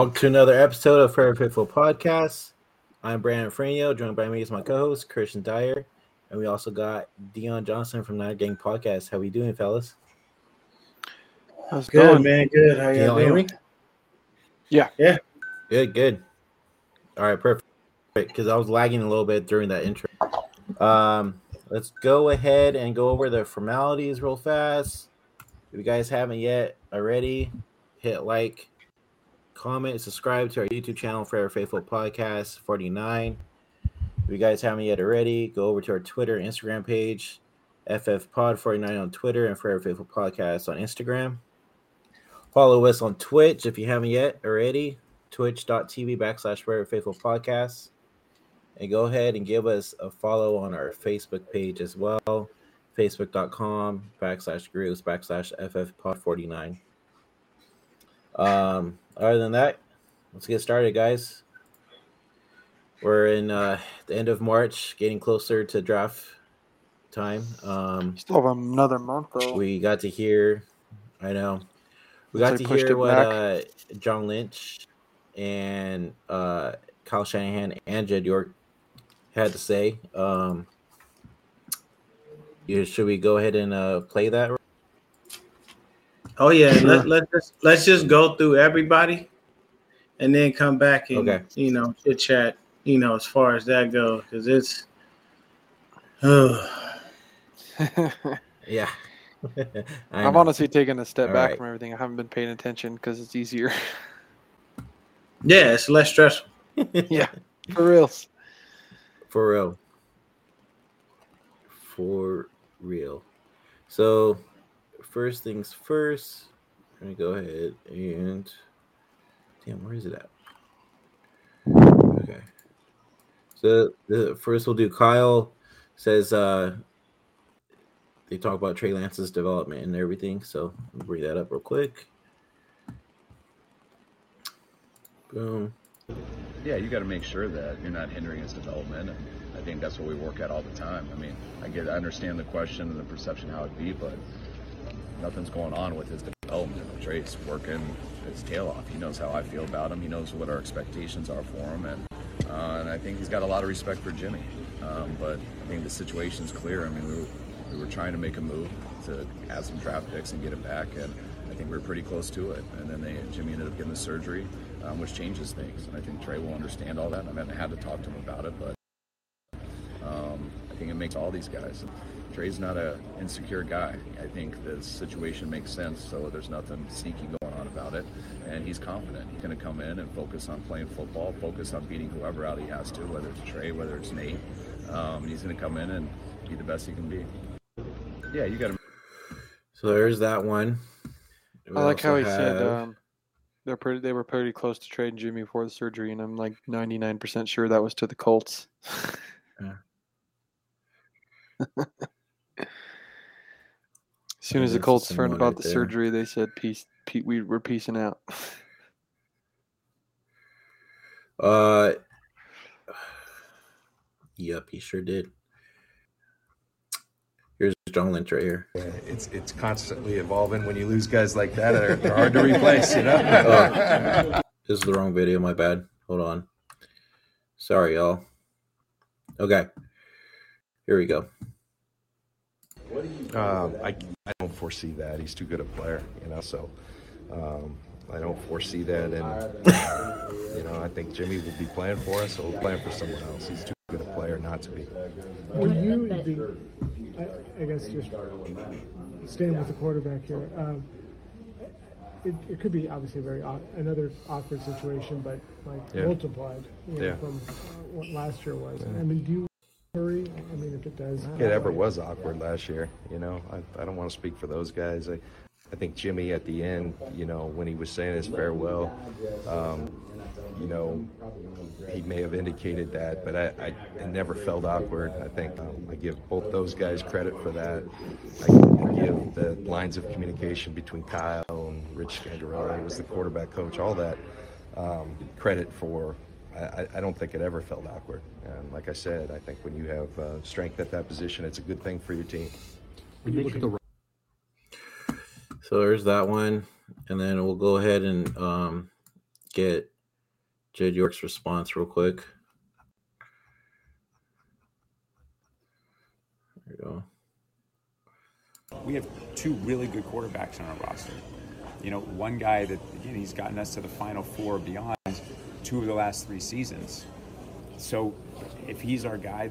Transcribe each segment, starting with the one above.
Welcome to another episode of Forever Faithful Podcast. I'm Brandon Franio, joined by me is my co-host Christian Dyer, and we also got Dion Johnson from Night Gang Podcast. How we doing, fellas? How's it Good going? man, good. How Can you y'all hear me? doing? Yeah. Yeah. Good, good. All right, perfect. Because I was lagging a little bit during that intro. Um, let's go ahead and go over the formalities real fast. If you guys haven't yet already, hit like, comment, subscribe to our YouTube channel, Forever Faithful Podcast 49. If you guys haven't yet already, go over to our Twitter and Instagram page, FF Pod 49 on Twitter and Forever Faithful Podcast on Instagram. Follow us on Twitch if you haven't yet already, twitch.tv backslash Forever Faithful Podcast. And go ahead and give us a follow on our Facebook page as well, facebook.com backslash groups backslash FF Pod 49. Um, other than that, let's get started, guys. We're in uh, the end of March, getting closer to draft time. Um, Still have another month though. we got to hear, I know, we got to hear what uh, John Lynch and uh, Kyle Shanahan and Jed York had to say. Um, should we go ahead and uh, play that? Oh yeah, Sure. let, let's just let's just go through everybody, and then come back and Okay. you know chit chat. You know, as far as that goes, because it's. Oh, Yeah. I I've honestly taken a step All back right. from everything. I haven't been paying attention because it's easier. yeah, it's less stressful. yeah, for real. For real. For real. So, first things first, let me go ahead and. Damn, where is it at? Okay. So, the first we'll do Kyle says uh they talk about Trey Lance's development and everything. So, I'll bring that up real quick. Boom. yeah, you got to make sure that you're not hindering his development, and I think that's what we work at all the time. I mean, I get, I understand the question and the perception how it be, but nothing's going on with his development. Trey's working his tail off. He knows how I feel about him. He knows what our expectations are for him, and uh, and I think he's got a lot of respect for Jimmy. Um, but I think the situation's clear. I mean, we were, we were trying to make a move to add some draft picks and get it back, and I think we were pretty close to it. And then they, Jimmy ended up getting the surgery, um, which changes things. And I think Trey will understand all that. I haven't had to talk to him about it, but um, I think it makes all these guys. Trey's not a insecure guy. I think the situation makes sense, so there's nothing sneaky going on about it. And he's confident. He's going to come in and focus on playing football, focus on beating whoever out he has to, whether it's Trey, whether it's Nate. Um, he's going to come in and be the best he can be. Yeah, you got to So, there's that one. We I like how also he said um, they're pretty. They were pretty close to trading Jimmy before the surgery, and I'm like 99% sure that was to the Colts. Yeah. as soon as the that's Colts the heard one about right the there. surgery, they said, "Peace, Pete, we, we're piecing out." Uh, yep, he sure did. Here's John Lynch right here. Yeah, it's it's constantly evolving. When you lose guys like that, they're, they're hard to replace. You know. Oh. This is the wrong video. My bad. Hold on. Sorry, y'all. Okay. Here we go. um, I I don't foresee that. He's too good a player. You know. So um, I don't foresee that. And you know, I think Jimmy will be playing for us, or we'll playing for someone else. He's too good a player not to be. When you, the, I, I guess just staying with the quarterback here, um, it, it could be obviously very another awkward situation, but like Yeah. multiplied you know, Yeah. from uh, what last year was. I mean, do you worry? I mean, if it does, It ever was awkward last year. You know, I, I don't want to speak for those guys. I, I think Jimmy at the end, you know, when he was saying his farewell, um, you know, he may have indicated that, but I, I it never felt awkward. I think um, I give both those guys credit for that. I, I give the lines of communication between Kyle and Rich Scangarello, who was the quarterback coach, all that um, credit for. I, I- I don't think it ever felt awkward. And like I said, I think when you have uh, strength at that position, it's a good thing for your team. So there's that one, and then we'll go ahead and um, get Jed York's response real quick. There you go. We have two really good quarterbacks on our roster. You know, one guy that again he's gotten us to the final four beyond two of the last three seasons. So if he's our guy,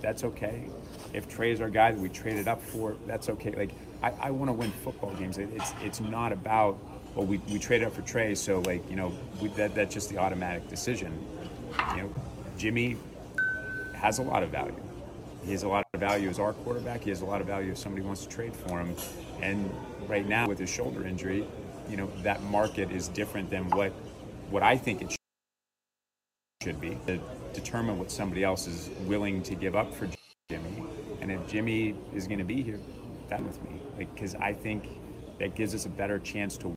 that's okay. If Trey is our guy that we traded up for, that's okay. Like I, I want to win football games. It- It's it's not about well we, we traded up for Trey, so like you know we, that that's just the automatic decision. You know, Jimmy has a lot of value. He has a lot of value as our quarterback. He has a lot of value if somebody wants to trade for him. And right now, with his shoulder injury, you know that market is different than what what I think it should be to determine what somebody else is willing to give up for Jimmy. And if Jimmy is going to be here, that with me, because I think that gives us a better chance to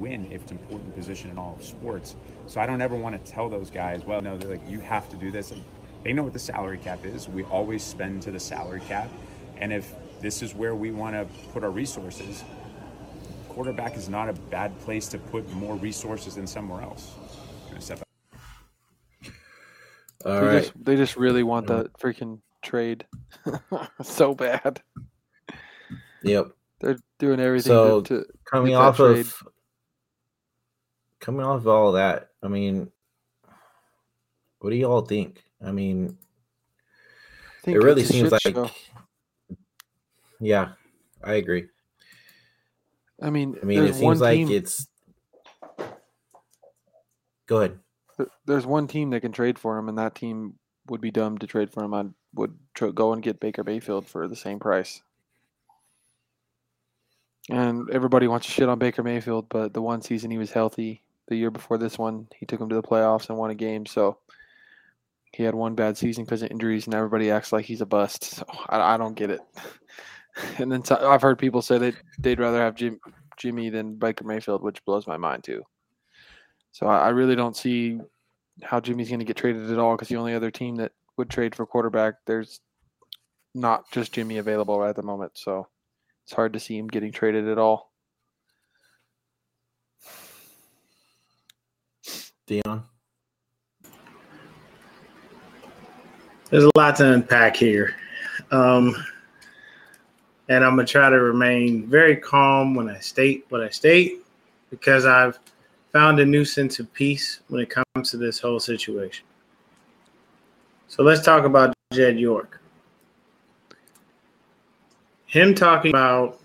win if it's an important position in all of sports. So I don't ever want to tell those guys, well, no, they're like, you have to do this. And they know what the salary cap is. We always spend to the salary cap. And if this is where we want to put our resources, quarterback is not a bad place to put more resources than somewhere else. Gonna step up. All they right. just they just really want that freaking trade so bad. Yep. They're doing everything So, to, to Coming off trade. of coming off of all that, I mean, what do y'all think? I mean, I think it really seems like show. yeah, I agree. I mean, I mean, it seems like team. it's Go ahead. Th- There's one team that can trade for him, and that team would be dumb to trade for him. I would tr- go and get Baker Mayfield for the same price. And everybody wants to shit on Baker Mayfield, but the one season he was healthy, the year before this one, he took him to the playoffs and won a game. So he had one bad season because of injuries, and everybody acts like he's a bust. So I, I don't get it. And then I've heard people say that they'd rather have Jim, Jimmy than Baker Mayfield, which blows my mind too. So I, I really don't see how Jimmy's going to get traded at all because the only other team that would trade for quarterback, there's not just Jimmy available right at the moment. So it's hard to see him getting traded at all. Dion. There's a lot to unpack here. Um, and I'm going to try to remain very calm when I state what I state because I've found a new sense of peace when it comes to this whole situation. So let's talk about Jed York. Him talking about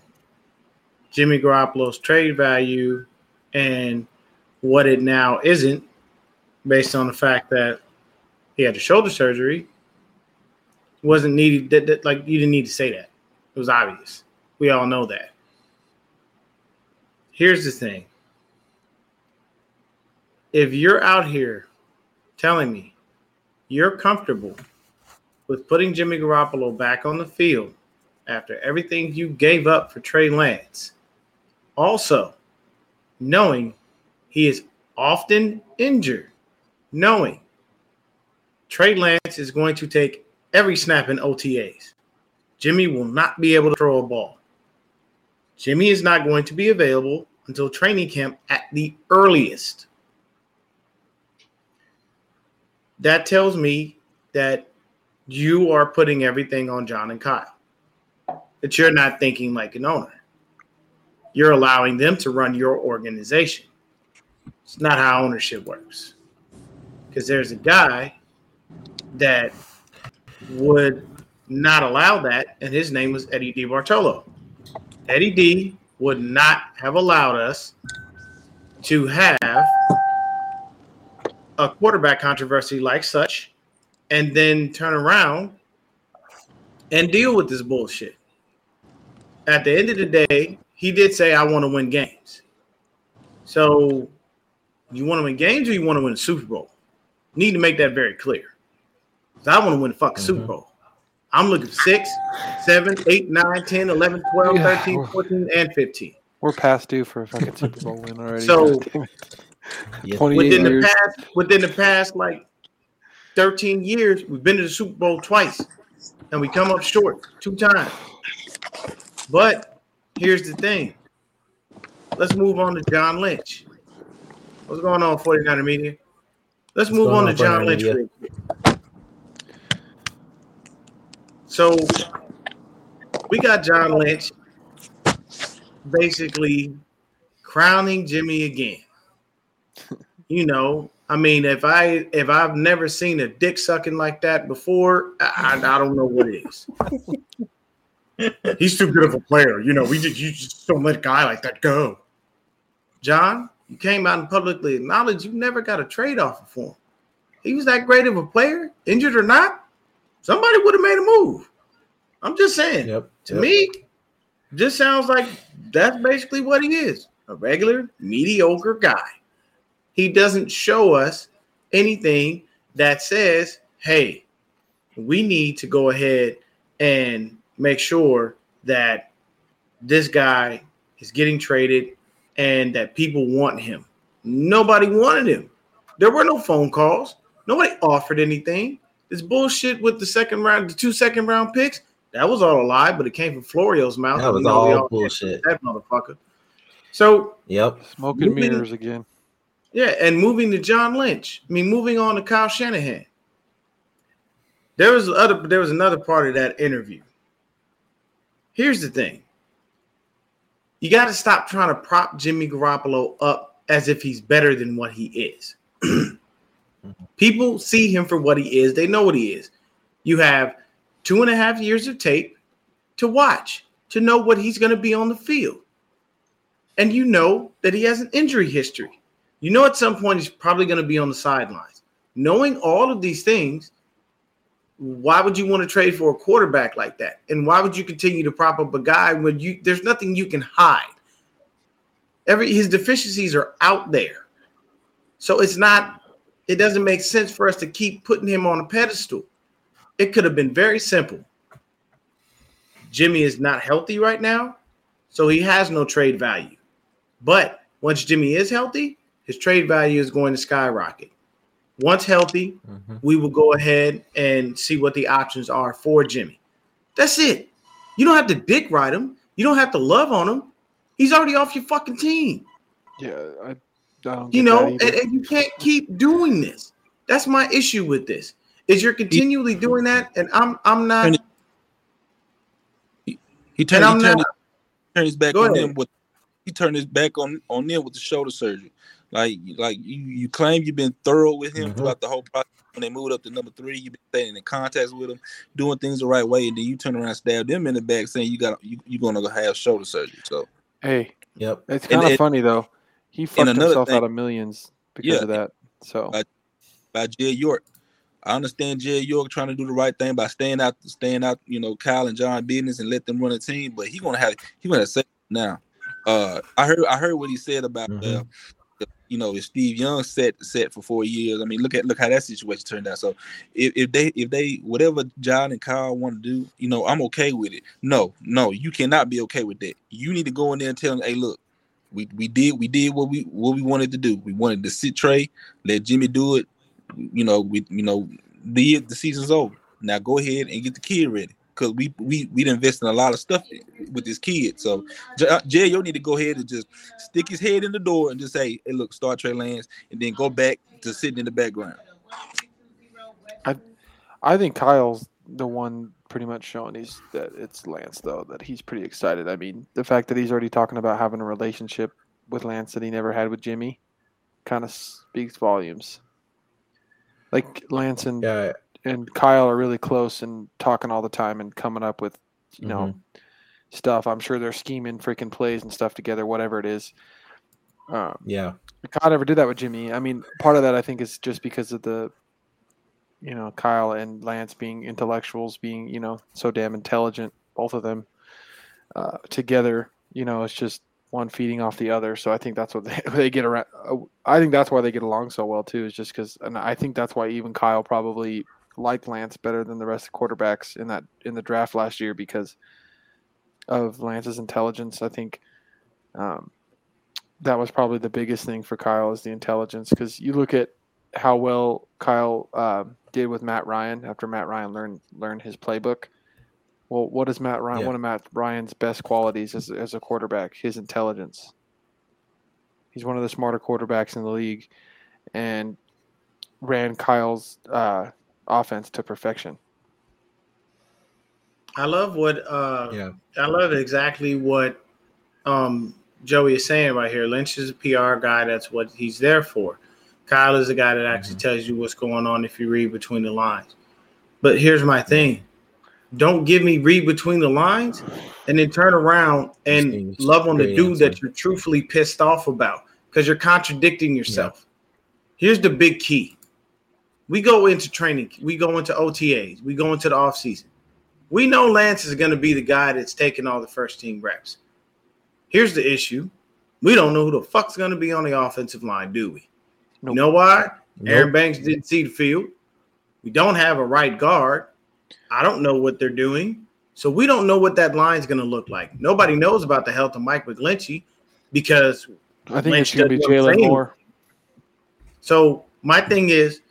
Jimmy Garoppolo's trade value and what it now isn't based on the fact that he had the shoulder surgery wasn't needed that, that like you didn't need to say that it was obvious we all know that here's the thing if you're out here telling me you're comfortable with putting Jimmy Garoppolo back on the field after everything you gave up for Trey Lance, also knowing he is often injured, knowing Trey Lance is going to take every snap in OTAs. Jimmy will not be able to throw a ball. Jimmy is not going to be available until training camp at the earliest. That tells me that you are putting everything on John and Kyle. That you're not thinking like an owner. You're allowing them to run your organization. It's not how ownership works. Because there's a guy that would not allow that, and his name was Eddie DeBartolo. Eddie D would not have allowed us to have a quarterback controversy like such and then turn around and deal with this bullshit. At the end of the day, he did say, I want to win games. So, you want to win games or you want to win a Super Bowl? Need to make that very clear. I want to win a fucking Super mm-hmm. Bowl. I'm looking for 6, 7, 8, 9, 10, 11, 12, Yeah, 13, 14, and 15. We're past due for a fucking Super Bowl win already. So- God damn it. Yes. 28 within the past within the past like 13 years we've been to the super bowl twice and we come up short two times but here's the thing let's move on to john lynch What's going on, 49er Media? Let's What's move on on, to John Lynch. Media? real quick. So we got John Lynch basically crowning Jimmy again. You know, I mean, if I if I've never seen a dick sucking like that before, I, I don't know what it is. He's too good of a player. You know, we just you just don't let a guy like that go. John, you came out and publicly acknowledged you never got a trade offer for him. He was that great of a player, injured or not. Somebody would have made a move. I'm just saying. Yep. To yep. me, just sounds like that's basically what he is a regular, mediocre guy. He doesn't show us anything that says, hey, we need to go ahead and make sure that this guy is getting traded and that people want him. Nobody wanted him. There were no phone calls. Nobody offered anything. This bullshit with the second round, the two second round picks, that was all a lie, but it came from Florio's mouth. That was We know we all can't bullshit. That motherfucker. So Yep. smoking and Moving- mirrors again. Yeah, and moving to John Lynch. I mean, moving on to Kyle Shanahan. There was other. There was another part of that interview. Here's the thing. You got to stop trying to prop Jimmy Garoppolo up as if he's better than what he is. People see him for what he is. They know what he is. You have two and a half years of tape to watch to know what he's going to be on the field. And you know that he has an injury history. You know at some point he's probably going to be on the sidelines. Knowing all of these things, why would you want to trade for a quarterback like that? And why would you continue to prop up a guy when you there's nothing you can hide? Every his deficiencies are out there. So it's not it doesn't make sense for us to keep putting him on a pedestal. It could have been very simple. Jimmy is not healthy right now, so he has no trade value. But once Jimmy is healthy, his trade value is going to skyrocket. Once healthy, Mhm. we will go ahead and see what the options are for Jimmy. That's it. You don't have to dick ride him. You don't have to love on him. He's already off your fucking team. Yeah, I, I don't. You get know, that and, and you can't keep doing this. That's my issue with this. Is you're continually doing that, and I'm I'm not. And He turned, he turned, not- his, turned his back on ahead. them with he turned his back on on them with the shoulder surgery. Like like you, you claim you've been thorough with him Mhm. throughout the whole process. When they moved up to number three, you've been staying in contact with him, doing things the right way, and then you turn around and stab them in the back, saying you got you you gonna have shoulder surgery. So Hey, Yep. it's And kind of funny though. He fucked himself thing- out of millions because Yeah. of that. So Like- by Jed York. I understand Jed York trying to do the right thing by staying out, staying out, you know, Kyle and John business and let them run a team. But he gonna have he gonna say now. Uh, I heard I heard what he said about uh, Mhm. the- you know, if Steve Young set set for four years. I mean, look at look how that situation turned out. So if, if they if they whatever John and Kyle want to do, you know, I'm okay with it. No, no, you cannot be okay with that. You need to go in there and tell them, hey, look, we we did we did what we what we wanted to do. We wanted to sit Trey, let Jimmy do it. You know, we you know the the season's over. Now go ahead and get the kid ready because we we we invest in a lot of stuff with this kid. So Jay, uh, you need to go ahead and just stick his head in the door and just say, "Hey, look, start Trey Lance," and then go back to sitting in the background. I think Kyle's the one pretty much showing he's that it's Lance though that he's pretty excited. I mean, the fact that he's already talking about having a relationship with Lance that he never had with Jimmy kind of speaks volumes. Like Lance and Yeah. And Kyle are really close and talking all the time and coming up with you know stuff. I'm sure they're scheming freaking plays and stuff together, whatever it is. Um, Yeah. Kyle never did that with Jimmy. I mean, part of that I think is just because of the, you know, Kyle and Lance being intellectuals, being you know so damn intelligent, both of them uh, together. You know, it's just one feeding off the other. So I think that's what they, they get around. uh, I think that's why they get along so well too. Is just because, and I think that's why even Kyle probably liked Lance better than the rest of the quarterbacks in that in the draft last year because of Lance's intelligence. I think. Um, that was probably the biggest thing for Kyle is the intelligence because you look at how well Kyle um, did with Matt Ryan after Matt Ryan learned learned his playbook. Well, what is Matt Ryan? Yeah. One of Matt Ryan's best qualities as as a quarterback, his intelligence. He's one of the smarter quarterbacks in the league, and ran Kyle's uh, offense to perfection. I love what uh Yeah. I love exactly what um Joey is saying right here. Lynch is a PR guy, that's what he's there for. Kyle is a guy that actually tells you what's going on if you read between the lines. But here's my thing. Don't give me read between the lines and then turn around and Saying love on the dude answer. that you're truthfully pissed off about because you're contradicting yourself. Here's the big key. We go into training, we go into OTAs, we go into the offseason. We know Lance is going to be the guy that's taking all the first team reps. Here's the issue. We don't know who the fuck's going to be on the offensive line, do we? Nope. You know why? Nope. Aaron Banks didn't see the field. We don't have a right guard. I don't know what they're doing. So we don't know what that line's going to look like. Nobody knows about the health of Mike McGlinchey because I think Lynch it's going to be doesn't know what I'm Jaylon. Moore. So my thing is,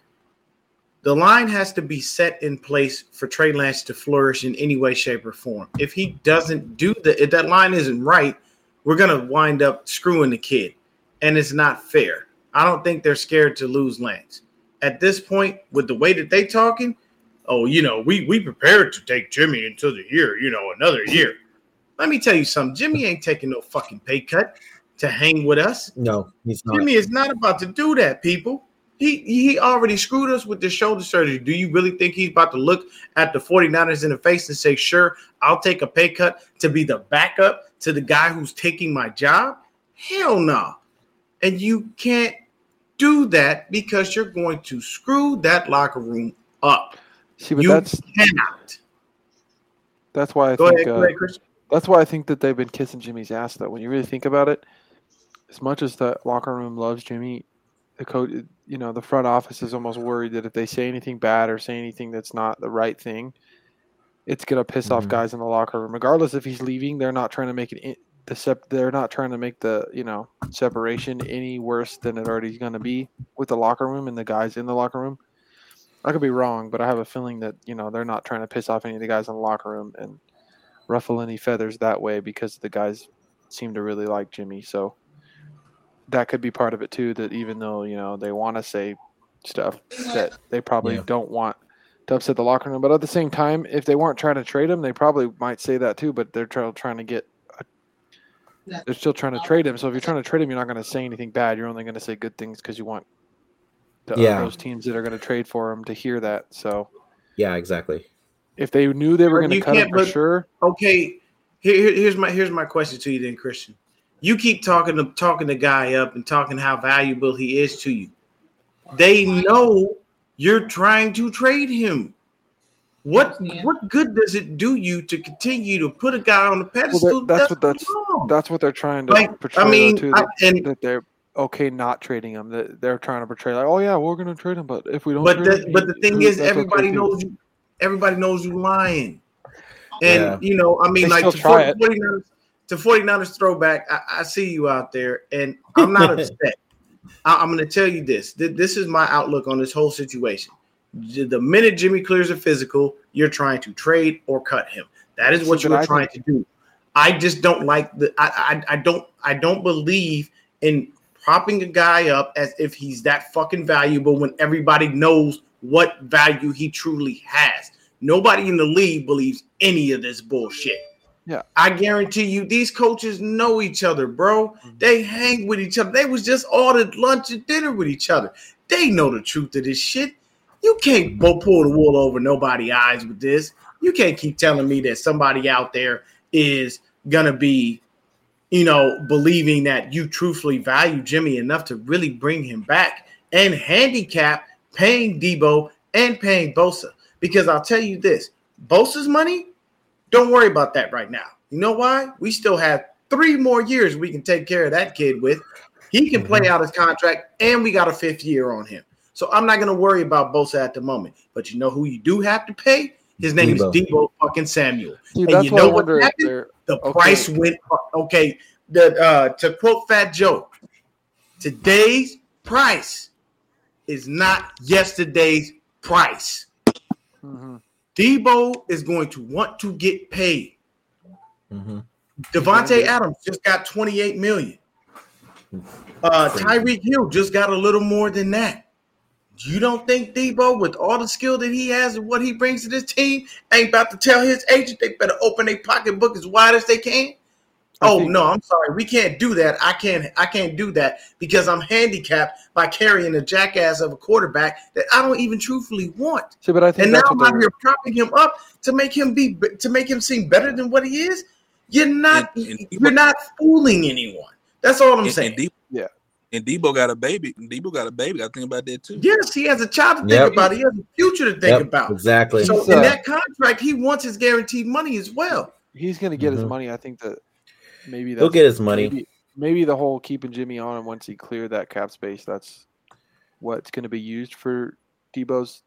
the line has to be set in place for Trey Lance to flourish in any way, shape, or form. If he doesn't do that, if that line isn't right, we're gonna wind up screwing the kid, and it's not fair. I don't think they're scared to lose Lance at this point with the way that they talking. Oh, you know, we we prepared to take Jimmy until the year, you know, another year. Let me tell you something. Jimmy ain't taking no fucking pay cut to hang with us. No, he's not. Jimmy is not about to do that, people. He he already screwed us with the shoulder surgery. Do you really think he's about to look at the 49ers in the face and say, sure, I'll take a pay cut to be the backup to the guy who's taking my job? Hell no. And you can't do that because you're going to screw that locker room up. See, but you that's cannot. that's why I Go think ahead, uh, ahead, that's why I think that they've been kissing Jimmy's ass. Though, when you really think about it, as much as the locker room loves Jimmy, the coach, you know, the front office is almost worried that if they say anything bad or say anything that's not the right thing, it's gonna piss off Mhm. guys in the locker room. Regardless if he's leaving, they're not trying to make it in, the sep- They're not trying to make the you know separation any worse than it already is gonna be with the locker room and the guys in the locker room. I could be wrong, but I have a feeling that you know they're not trying to piss off any of the guys in the locker room and ruffle any feathers that way because the guys seem to really like Jimmy. So that could be part of it too. That even though you know they want to say stuff that they probably Yeah. don't want to upset the locker room, but at the same time, if they weren't trying to trade him, they probably might say that too. But they're try- trying to get. A, they're still trying to trade him. So if you're trying to trade him, you're not going to say anything bad. You're only going to say good things because you want the, Yeah. those teams that are going to trade for him to hear that. So Yeah, exactly. if they knew they were going to cut him for put- sure, okay here, here- here's my here's my question to you then christian you keep talking to talking the guy up and talking how valuable he is to you they know you're trying to trade him what what good does it do you to continue to put a guy on the pedestal that's what That's that's wrong. that's what they're trying to Like, portray. I mean, too, I- and that they're okay not trading him. That they're trying to portray like, oh yeah, we're going to trade him, but if we don't, but trade the, him, but the thing is that's okay, everybody knows you everybody knows you're lying and Yeah. you know i mean They like still to, try it. 49ers, to 49ers throwback I, I see you out there and i'm not upset. I, i'm going to tell you this Th- this is my outlook on this whole situation. The minute jimmy clears a physical you're trying to trade or cut him. That is what See, you but are I trying to do. I just don't like the I, I i don't i don't believe in propping a guy up as if he's that fucking valuable when everybody knows what value he truly has. Nobody in the league believes any of this bullshit. Yeah. I guarantee you, these coaches know each other, bro. Mm-hmm. They hang with each other. They was just ordered lunch and dinner with each other. They know the truth of this shit. You can't pull the wool over nobody's eyes with this. You can't keep telling me that somebody out there is gonna be you know, believing that you truthfully value Jimmy enough to really bring him back and handicap paying Deebo and paying Bosa. Because I'll tell you this Bosa's money, don't worry about that right now. You know why? We still have three more years we can take care of that kid with. He can play out his contract, and we got a fifth year on him. So I'm not going to worry about Bosa at the moment. But you know who you do have to pay? His name Deebo. is Deebo fucking Samuel. Dude, and you know I what happened? The Okay. price went up. Okay. The uh to quote Fat Joe, today's price is not yesterday's price. Mhm. Deebo is going to want to get paid. Mhm. Davante Adams just got 28 million. Uh, Tyreek Hill just got a little more than that. You don't think Deebo, with all the skill that he has and what he brings to this team, ain't about to tell his agent they better open their pocketbook as wide as they can? Oh no, I'm sorry. We can't do that. I can't I can't do that because I'm handicapped by carrying a jackass of a quarterback that I don't even truthfully want. See, but I think And now that's I'm what out they're- here propping him up to make him be to make him seem better than what he is. You're not And- and you're not fooling anyone. That's all I'm And, saying. and, Deebo, Yeah. and Deebo got a baby. And Deebo got a baby. Got to think about that too. Yes, he has a child to think Yep. about. He has a future to think Yep, about. exactly. So He's, in uh, that contract, he wants his guaranteed money as well. he's going to get his Mhm. money. I think that maybe that's He'll get his money. Maybe, maybe the whole keeping Jimmy on, once he cleared that cap space, that's what's going to be used for Deebo's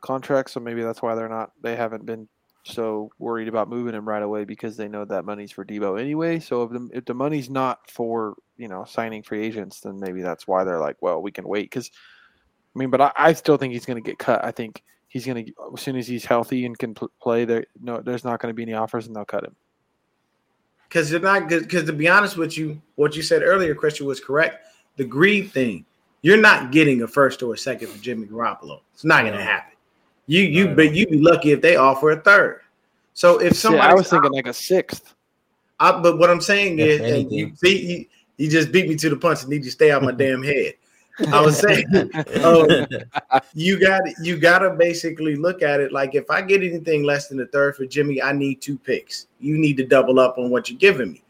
contract. So maybe that's why they're not. They haven't been so worried about moving him right away because they know that money's for Deebo anyway. So if the if the money's not for you know signing free agents, then maybe that's why they're like, well, we can wait. Because I mean, but I, I still think he's going to get cut. I think he's going to as soon as he's healthy and can pl- play. There, no, there's not going to be any offers, and they'll cut him. Because they're not good. Because to be honest with you, what you said earlier, Christian, was correct. The greed thing. You're not getting a first or a second for Jimmy Garoppolo. It's not going to happen. You you No. but you'd be lucky if they offer a third. So if See, somebody, I was thinking like a sixth. I, but what I'm saying If is, and you beat you, you just beat me to the punch and need to stay out my damn head. I was saying, oh, you got you got to basically look at it like if I get anything less than a third for Jimmy, I need two picks. You need to double up on what you're giving me.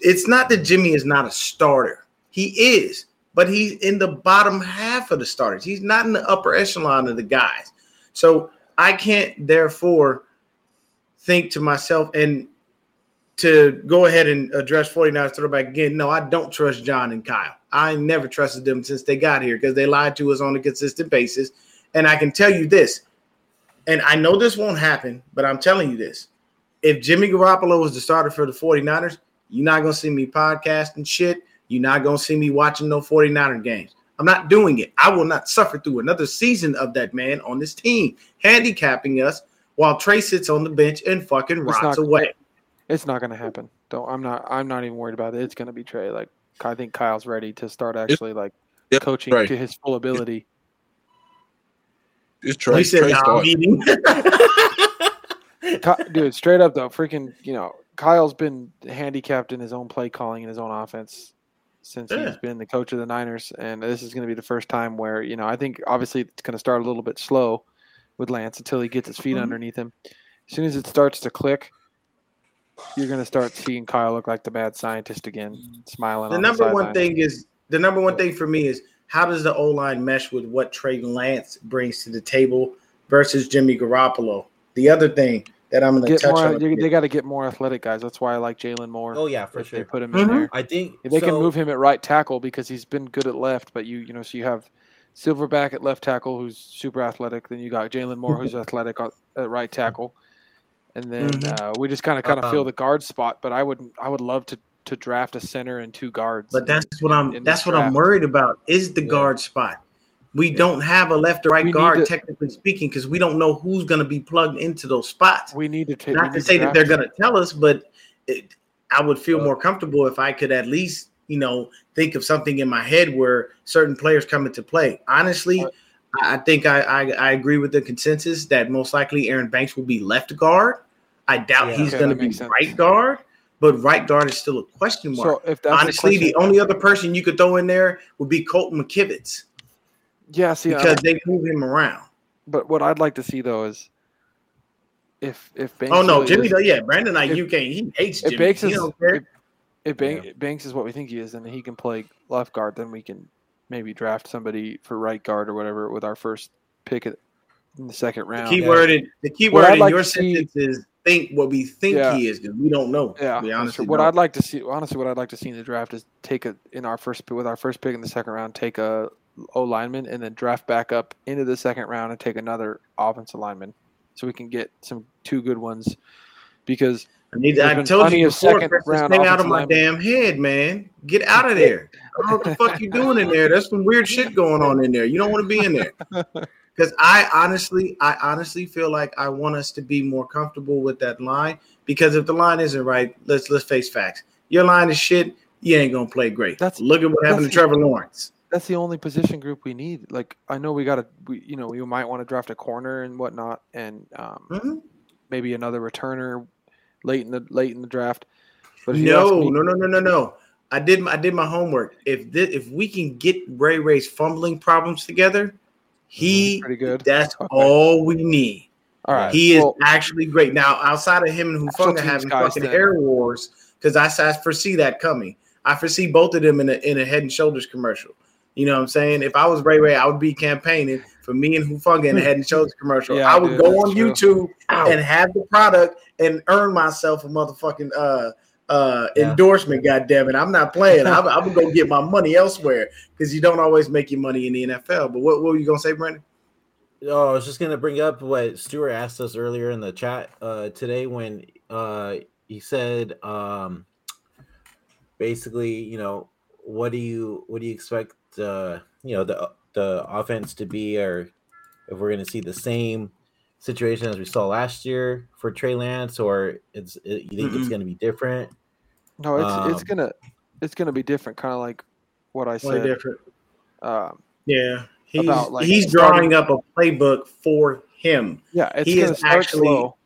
It's not that Jimmy is not a starter. He is, but he's in the bottom half of the starters. He's not in the upper echelon of the guys. So I can't therefore think to myself and to go ahead and address 49ers throwback again. No, I don't trust John and Kyle. I never trusted them since they got here because they lied to us on a consistent basis. And I can tell you this, and I know this won't happen, but I'm telling you this. If Jimmy Garoppolo was the starter for the 49ers, you're not going to see me podcasting shit. You're not going to see me watching no 49er games. I'm not doing it. I will not suffer through another season of that man on this team, handicapping us while Trey sits on the bench and fucking It's not- away. It's not going to happen. Don't. I'm not. I'm not even worried about it. It's going to be Trey. Like I think Kyle's ready to start actually like Yep, coaching Trey. to his full ability. It's Trey. he said, Trey "Nah, I'm started. eating." Ky- Dude, straight up though, freaking, you know, Kyle's been handicapped in his own play calling and his own offense since Yeah. he's been the coach of the Niners, and this is going to be the first time where you know I think obviously it's going to start a little bit slow with Lance until he gets his feet Mhm. underneath him. As soon as it starts to click, you're going to start seeing Kyle look like the bad scientist again, smiling. the on number one sideline. thing is the number one thing for me is how does the O line mesh with what Trey Lance brings to the table versus Jimmy Garoppolo? The other thing that I'm going to get touch more. on. you- They got to get more athletic guys. That's why I like Jaylon Moore. oh yeah, for if they sure. put him in Mhm. there. I think If they can move him at right tackle because he's been good at left, but you you know so you have Silverback at left tackle who's super athletic. Then you got Jaylon Moore who's athletic at right tackle, and then Mhm. uh, we just kind of kind of fill Um, the guard spot. But I would I would love to to draft a center and two guards. But that's what I'm that's what I'm worried about is the Yeah. guard spot. We don't have a left or right We guard, to- technically speaking, because we don't know who's going to be plugged into those spots. we need to take. Not to say that they're going to tell us, but it, I would feel more comfortable if I could at least, you know, think of something in my head where certain players come into play. Honestly, Uh, I I think I, I I agree with the consensus that most likely Aaron Banks will be left guard. I doubt Yeah. he's Okay, going to be sense. right guard, but right guard is still a question mark. So if that's Honestly, the only other person you could throw in there would be Colton McKivitz yeah, see, I- because they move him around. but what I'd like to see though is if if Banks Oh no, really Jimmy, is- though, yeah, Brandon Aiyuk can't. He hates if Jimmy. Banks he is don't care. if, if Banks, Banks is what we think he is, and he can play left guard, then we can maybe draft somebody for right guard or whatever with our first pick in the second round. key word in the key What word I'd in like your to see- sentence is think what we think Yeah. he is because we don't know. Yeah, we honestly true. what don't. I'd like to see, honestly, what I'd like to see in the draft is take a in our first with our first pick in the second round, take a O lineman, and then draft back up into the second round and take another offensive lineman, so we can get some two good ones. Because I, need, there's I told you before, round stay out of my damn head, man. Get out of there. I don't know what the fuck you doing in there. There's some weird shit going on in there. You don't want to be in there. Because I honestly, I honestly feel like I want us to be more comfortable with that line. Because if the line isn't right, let's let's face facts. Your line is shit. you ain't gonna play great. That's- look at what happened to Trevor Lawrence. That's the only position group we need. Like I know we got to, we, you know, we might want to draft a corner and whatnot, and um, Mhm. maybe another returner late in the late in the draft. But if you ask No, me- no, no, no, no, no. I did my, I did my homework. If this, if we can get Ray Ray's fumbling problems together, he mm-hmm. pretty good. that's Okay. all we need. All right, He is well, actually great. Now, outside of him and Hufanga having fucking then. air wars, because I, I foresee that coming. I foresee both of them in a in a Head and Shoulders commercial. You know what I'm saying? If I was Ray Ray, I would be campaigning for me and Hufanga in a Head and Shoulders commercial. Yeah, I would dude, go on true. YouTube and have the product and earn myself a motherfucking uh uh Yeah. endorsement. God damn it, I'm not playing. I'm, I'm gonna go get my money elsewhere because you don't always make your money in the NFL. But what, what were you gonna say, Brandon? Oh, I was just gonna bring up what Stuart asked us earlier in the chat uh, today when uh, he said, um, basically, you know, what do you what do you expect, uh, you know, the the offense to be, or if we're gonna see the same situation as we saw last year for Trey Lance, or it's it, you think it's Mm-mm. gonna be different? no, it's it's um, gonna it's gonna be different, kind of like what I said. different. Um, Yeah, he's About, like, he's starting- drawing up a playbook for him. yeah, it's He is start actually- slow.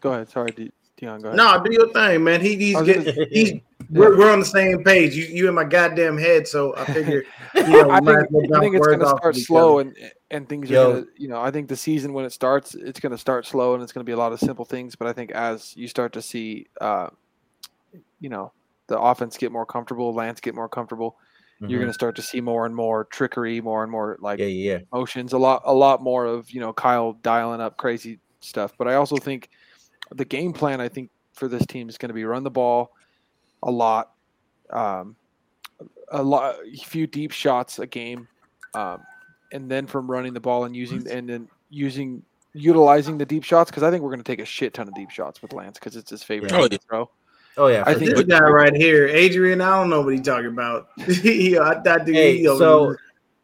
Go ahead, sorry, De- Dion. Go ahead. No, do your thing, man. He, he's getting he's we're, we're on the same page. You you in my goddamn head, so I figure you know we I think, well I think it's going to start slow and and things are going to you know I think the season when it starts it's going to start slow and it's going to be a lot of simple things but I think as you start to see uh, you know the offense get more comfortable Lance get more comfortable you're Mhm. going to start to see more and more trickery more and more like yeah, yeah, yeah. motions a lot a lot more of you know Kyle dialing up crazy stuff but I also think the game plan I think for this team is going to be run the ball a lot um, a lot a few deep shots a game um, and then from running the ball and using and then using utilizing the deep shots because I think we're going to take a shit ton of deep shots with Lance because it's his favorite Yeah. Oh, thing to throw. Oh yeah, I think. This guy right here, Adrian. I don't know what he's talking about. he, I, I think Hey, he, so, there-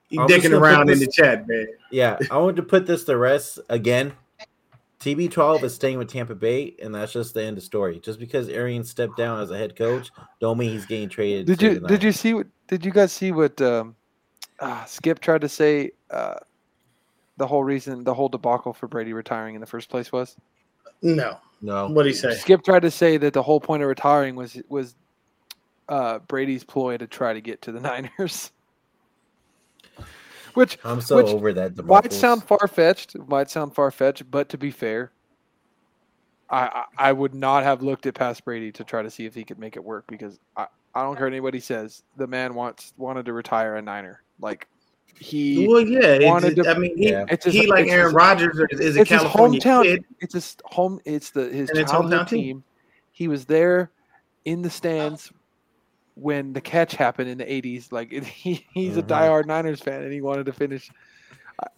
he dicking gonna around in the chat, man. Yeah, I wanted to put this to rest again. TB12 is staying with Tampa Bay, and that's just the end of story. Just because Arian stepped down as a head coach, don't mean he's getting traded. Did to you did you see what did you guys see what um, uh, Skip tried to say? Uh, the whole reason, the whole debacle for Brady retiring in the first place was No, No. what would he say? Skip tried to say that the whole point of retiring was was uh, Brady's ploy to try to get to the Niners. Which I'm so which over that. might sound far fetched. Might sound far fetched, but to be fair, I, I I would not have looked at past Brady to try to see if he could make it work because I, I don't care what anybody says. The man wants wanted to retire a Niner. Like he Well, yeah. wanted It's, to- I mean, he, Yeah. It's his- he like it's Aaron Rodgers is- is a it's his California hometown. kid. It's his home. It's the his And childhood hometown team. team. He was there in the stands when the catch happened in the '80s. Like it, he, he's a Mhm. diehard Niners fan, and he wanted to finish.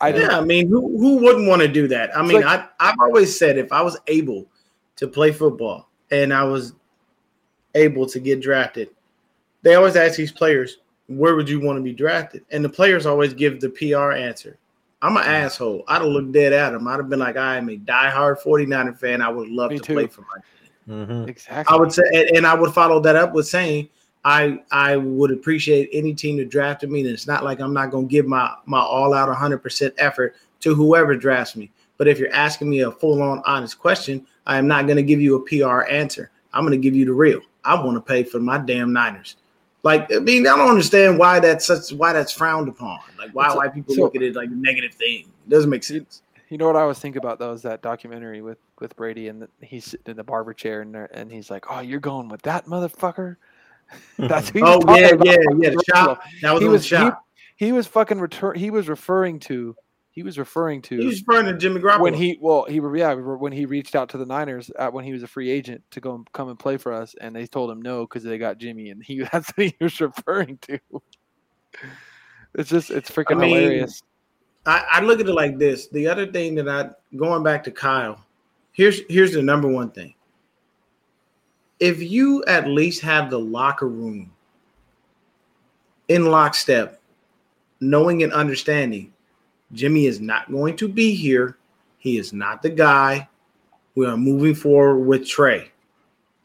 I, I yeah, I mean, who who wouldn't want to do that? I mean, like- I I've always said if I was able to play football and I was able to get drafted, they always ask these players, "Where would you want to be drafted?" And the players always give the PR answer. I'm an asshole. I'd have looked dead at him. I'd have been like, I am a diehard 49er fan. I would love Me to too. play for my Mhm. exactly. I would say, and, and I would follow that up with saying, I I would appreciate any team that drafted me. And it's not like I'm not going to give my my all out 100 percent effort to whoever drafts me. But if you're asking me a full on honest question, I am not going to give you a PR answer. I'm going to give you the real. I want to pay for my damn Niners. Like I mean, I don't understand why that's such why that's frowned upon. Like why why people so- look at it like a negative thing. It doesn't make sense. You know what I was thinking about though is that documentary with with Brady and the, he's sitting in the barber chair and and he's like, "Oh, you're going with that motherfucker." That's who Oh yeah, yeah, yeah. The shop. That was He was shop. he, he was fucking return. He was referring to he was referring to He, was referring to Jimmy Garoppolo. when he well he yeah when he reached out to the Niners at, when he was a free agent to go and come and play for us and they told him no because they got Jimmy and he that's what he was referring to. It's just it's freaking mean, hilarious. I, I look at it like this. The other thing that I going back to Kyle, here's here's the number one thing. If you at least have the locker room in lockstep, knowing and understanding, Jimmy is not going to be here. He is not the guy. We are moving forward with Trey.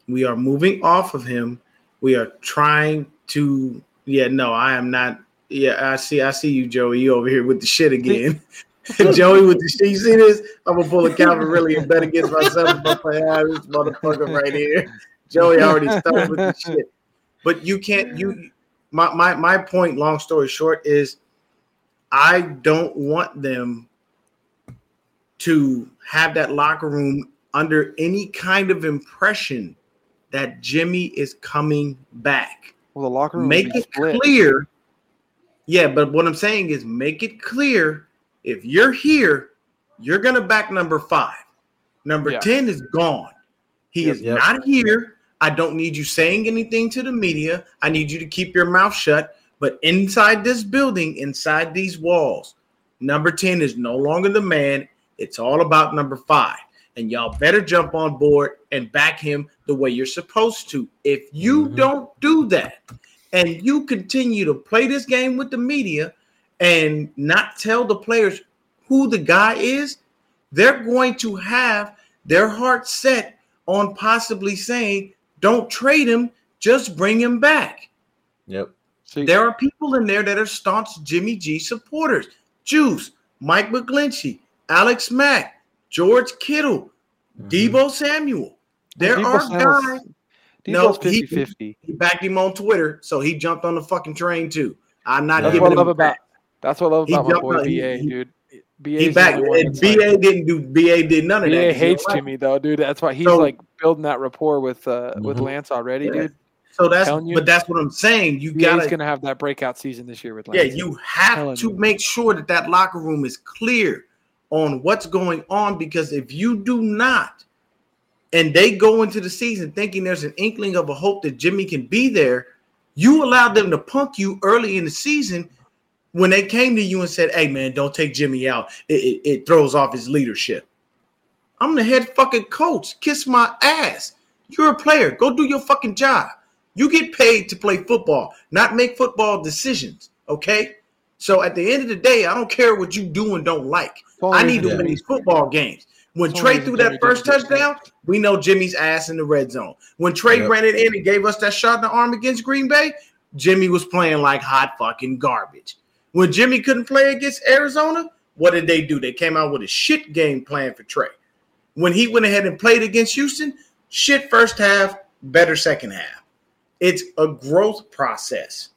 We are moving off of him, We are trying to. Yeah, no, I am not. Yeah, I see. I see you, Joey. You over here with the shit again. Joey with the shit. You see this? I'm gonna pull a Calvin really and bet against myself. I'm gonna play ah, this motherfucker right here. Joey already started with the shit. But you can't. You. My my my point. Long story short is, I don't want them to have that locker room under any kind of impression that Jimmy is coming back. Well, the locker room make it split. clear. Yeah, but what I'm saying is make it clear if you're here, you're gonna back number five. Number yeah. 10 is gone. He yep, is yep. not here. I don't need you saying anything to the media. I need you to keep your mouth shut. But inside this building, inside these walls, number 10 is no longer the man. It's all about number five. And y'all better jump on board and back him the way you're supposed to. If you mm-hmm. don't do that and you continue to play this game with the media and not tell the players who the guy is, they're going to have their heart set on possibly saying, don't trade him, just bring him back. Yep. See, there are people in there that are staunch Jimmy G supporters. Juice, Mike McGlinchey, Alex Mack, George Kittle, mm-hmm. Deebo Samuel. There well, are guys. no, 50, he, he backed him on Twitter, so he jumped on the fucking train too. I'm not. That's what I love about. That's what I love about my boy BA, he, dude. BA he back. BA didn't do. BA did none of BA that. BA hates Jimmy though, dude. That's why he's so, like building that rapport with uh mm-hmm. with Lance already, yeah. dude. So that's you, but that's what I'm saying. You got He's gonna have that breakout season this year with Lance. Yeah, you have to you. make sure that that locker room is clear on what's going on because if you do not, and they go into the season thinking there's an inkling of a hope that Jimmy can be there, you allow them to punk you early in the season when they came to you and said, "Hey, man, don't take Jimmy out. It, it, it throws off his leadership." I'm the head fucking coach. Kiss my ass. You're a player. Go do your fucking job. You get paid to play football, not make football decisions. Okay. So at the end of the day, I don't care what you do and don't like. I need to win these football games. When Trey threw that first touchdown, we know Jimmy's ass in the red zone. When Trey yep. ran it in and gave us that shot in the arm against Green Bay, Jimmy was playing like hot fucking garbage. When Jimmy couldn't play against Arizona, what did they do? They came out with a shit game plan for Trey. When he went ahead and played against Houston, shit first half, better second half. It's a growth process.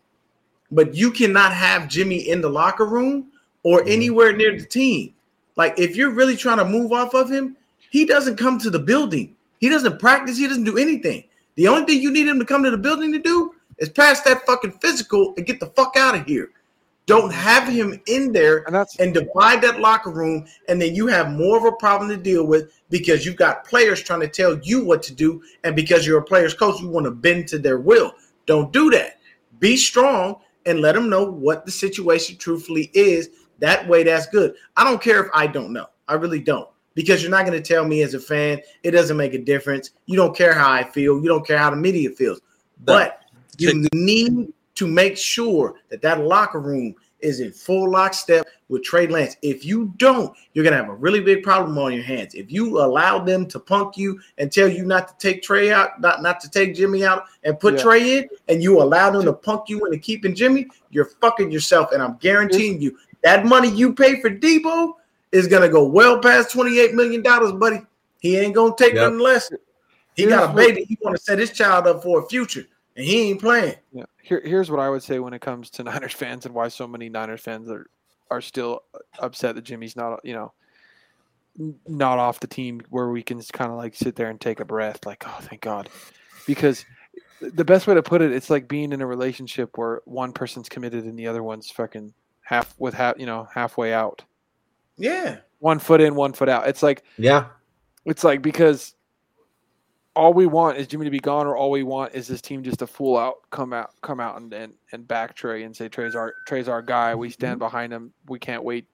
But you cannot have Jimmy in the locker room or mm-hmm. anywhere near the team. Like if you're really trying to move off of him, he doesn't come to the building. He doesn't practice. He doesn't do anything. The only thing you need him to come to the building to do is pass that fucking physical and get the fuck out of here. Don't have him in there and, that's, and divide that locker room, and then you have more of a problem to deal with because you've got players trying to tell you what to do, and because you're a player's coach, you want to bend to their will. Don't do that. Be strong and let them know what the situation truthfully is. That way, that's good. I don't care if I don't know. I really don't because you're not going to tell me as a fan. It doesn't make a difference. You don't care how I feel. You don't care how the media feels. But you need to make sure that that locker room is in full lockstep with Trey Lance. If you don't, you're gonna have a really big problem on your hands. If you allow them to punk you and tell you not to take Trey out, not, not to take Jimmy out and put yeah. Trey in, and you allow them to punk you into keeping Jimmy, you're fucking yourself. And I'm guaranteeing you that money you pay for Deebo is gonna go well past $28 million, buddy. He ain't gonna take yep. nothing less. He Here's got a baby. He want to set his child up for a future and he ain't playing. Yeah. Here, here's what I would say when it comes to Niners fans and why so many Niners fans are are still upset that Jimmy's not, you know, not off the team where we can just kind of like sit there and take a breath, like, oh, thank God, because the best way to put it, it's like being in a relationship where one person's committed and the other one's fucking half with half, you know, halfway out. Yeah. One foot in, one foot out. It's like, yeah, it's like because all we want is Jimmy to be gone, or all we want is this team just to full out come out, come out and and, and back Trey and say Trey's our Trey's our guy. We stand mm-hmm. behind him. We can't wait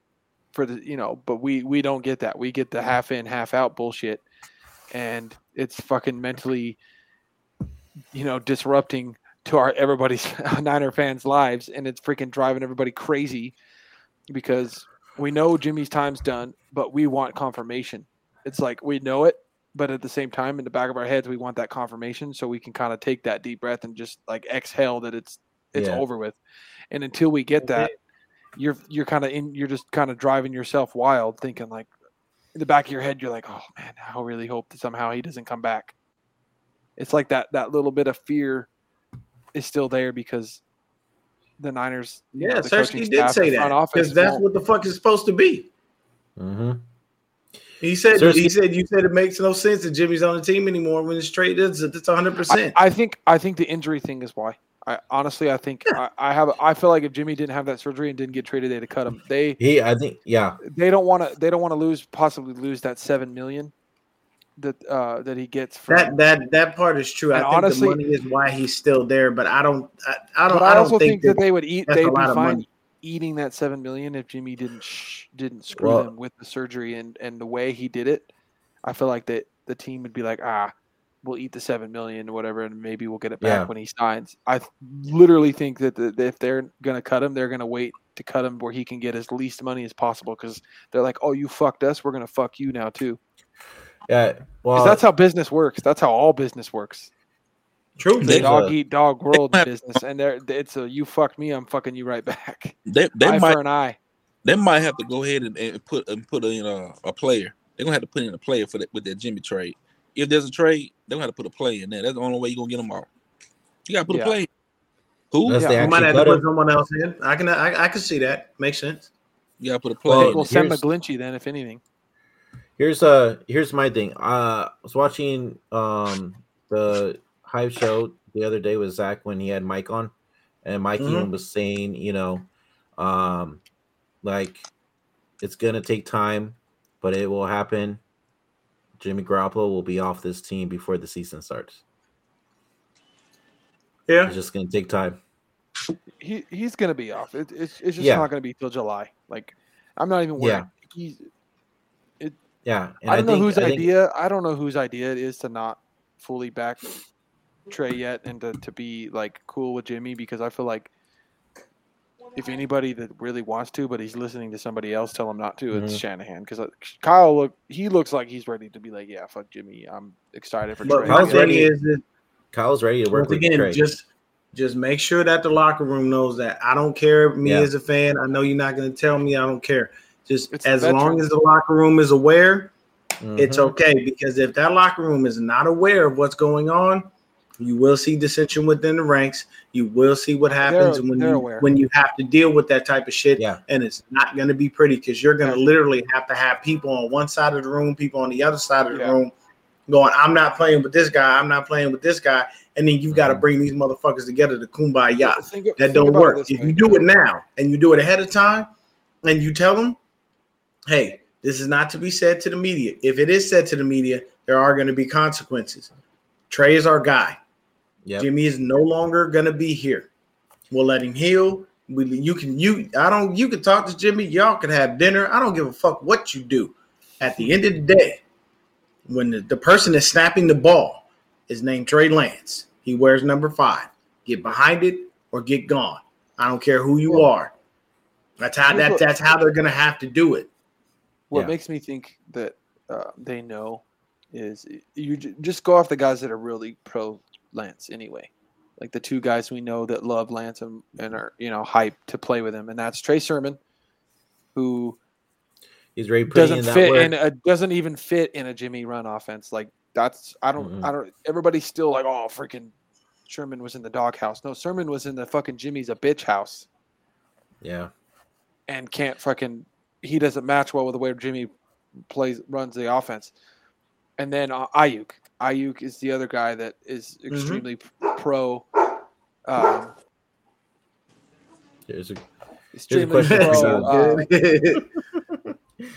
for the you know, but we we don't get that. We get the half in, half out bullshit, and it's fucking mentally, you know, disrupting to our everybody's Niner fans' lives, and it's freaking driving everybody crazy because we know Jimmy's time's done, but we want confirmation. It's like we know it, but at the same time, in the back of our heads, we want that confirmation so we can kind of take that deep breath and just like exhale that it's it's Yeah. over with. And until we get that, you're you're kind of in you're just kind of driving yourself wild, thinking like in the back of your head, you're like, oh man, I really hope that somehow he doesn't come back. It's like that that little bit of fear is still there because the Niners, you know, Yeah, the Sersky did say that because that's won't- what the fuck is supposed to be. Mm-hmm. He said Sersky- he said you said it makes no sense that Jimmy's on the team anymore when it's straight. It's it's hundred I, percent. I think I think the injury thing is why. I honestly I think I, I have I feel like if Jimmy didn't have that surgery and didn't get traded, they'd have cut him. They He, I think, yeah, they don't want to they don't want to lose possibly lose that seven million that uh that he gets from That that that part is true. I think honestly- the money is why he's still there, but I don't. I, I don't. I, I don't also think, that, they would eat that's a they'd be lot of fine money. Eating that seven million if Jimmy didn't sh- didn't screw Well- them with the surgery and and the way he did it. I feel like that the team would be like ah we'll eat the seven million or whatever and maybe we'll get it back Yeah. when he signs. I literally think that, the, that if they're gonna cut him, they're gonna wait to cut him where he can get as least money as possible because they're like oh you fucked us we're gonna fuck you now too. yeah. Well, that's how business works. That's how all business works. True. It's They- a dog eat dog world might- business, and there it's a you fuck me, I'm fucking you right back. They they eye might for an eye. they might have to go ahead and, and put and put in a, a player. They're gonna have to put in a player for that with that Jimmy trade. If there's a trade, they're gonna have to put a play in there. That's the only way you're gonna get them out. You gotta put Yeah. a play. Who? Unless Yeah, they You might have to put someone else in. I can I, I can see that. Makes sense. You gotta put a Well, play. Well, in. we'll send here's- McGlinchey then, if anything. Here's uh here's my thing. Uh, I was watching um the hype show the other day with Zach when he had Mike on, and Mike Mhm. even was saying, you know, um, like it's gonna take time, but it will happen. Jimmy Garoppolo will be off this team before the season starts. Yeah. It's just gonna take time. He he's gonna be off. It, it's it's just Yeah. not gonna be till July. Like I'm not even worried. Yeah. He's, Yeah, and I don't know think- whose I think- idea. I don't know whose idea it is to not fully back Trey yet and to, to be like cool with Jimmy because I feel like if anybody that really wants to, but he's listening to somebody else tell him not to, it's Mhm. Shanahan. Because Kyle look, he looks like he's ready to be like, yeah, fuck Jimmy. I'm excited for But Trey. Kyle's ready. is, that Kyle's ready to work once with again, Trey. just just make sure that the locker room knows that I don't care. Me Yeah. as a fan, I know you're not going to tell me. I don't care. Just It's as long as the locker room is aware, it's Mhm. okay. Because if that locker room is not aware of what's going on, you will see dissension within the ranks. You will see what happens They're- when they're you aware. when you have to deal with that type of shit. Yeah. and it's not going to be pretty because you're going to Yeah. literally have to have people on one side of the room, people on the other side of the Yeah. room, going, "I'm not playing with this guy. I'm not playing with this guy," and then you've got to Mhm. bring these motherfuckers together to kumbaya. Think- That think don't work. If way. you do it now and you do it ahead of time, and you tell them, "Hey, this is not to be said to the media. If it is said to the media, there are going to be consequences." Trey is our guy. Yep. Jimmy is no longer going to be here. We'll let him heal. We, you can you I don't you can talk to Jimmy. Y'all can have dinner. I don't give a fuck what you do. At the end of the day, when the, the person is snapping the ball is named Trey Lance, he wears number five. Get behind it or get gone. I don't care who you are. That's how that that's how they're gonna have to do it. What Yeah. makes me think that uh, they know is you j- just go off the guys that are really pro Lance anyway. Like the two guys we know that love Lance and, and are you know hyped to play with him, and that's Trey Sermon, who He's ready doesn't in fit work. in a doesn't even fit in a Jimmy run offense. Like that's I don't Mhm. I don't everybody's still like oh freaking Sherman was in the doghouse. No, Sermon was in the fucking Jimmy's a bitch house yeah. and can't fucking he doesn't match well with the way Jimmy plays runs the offense. And then uh, Aiyuk, Aiyuk is the other guy that is Mm-hmm. extremely pro. Um, There's a extremely question for pro. you. Uh,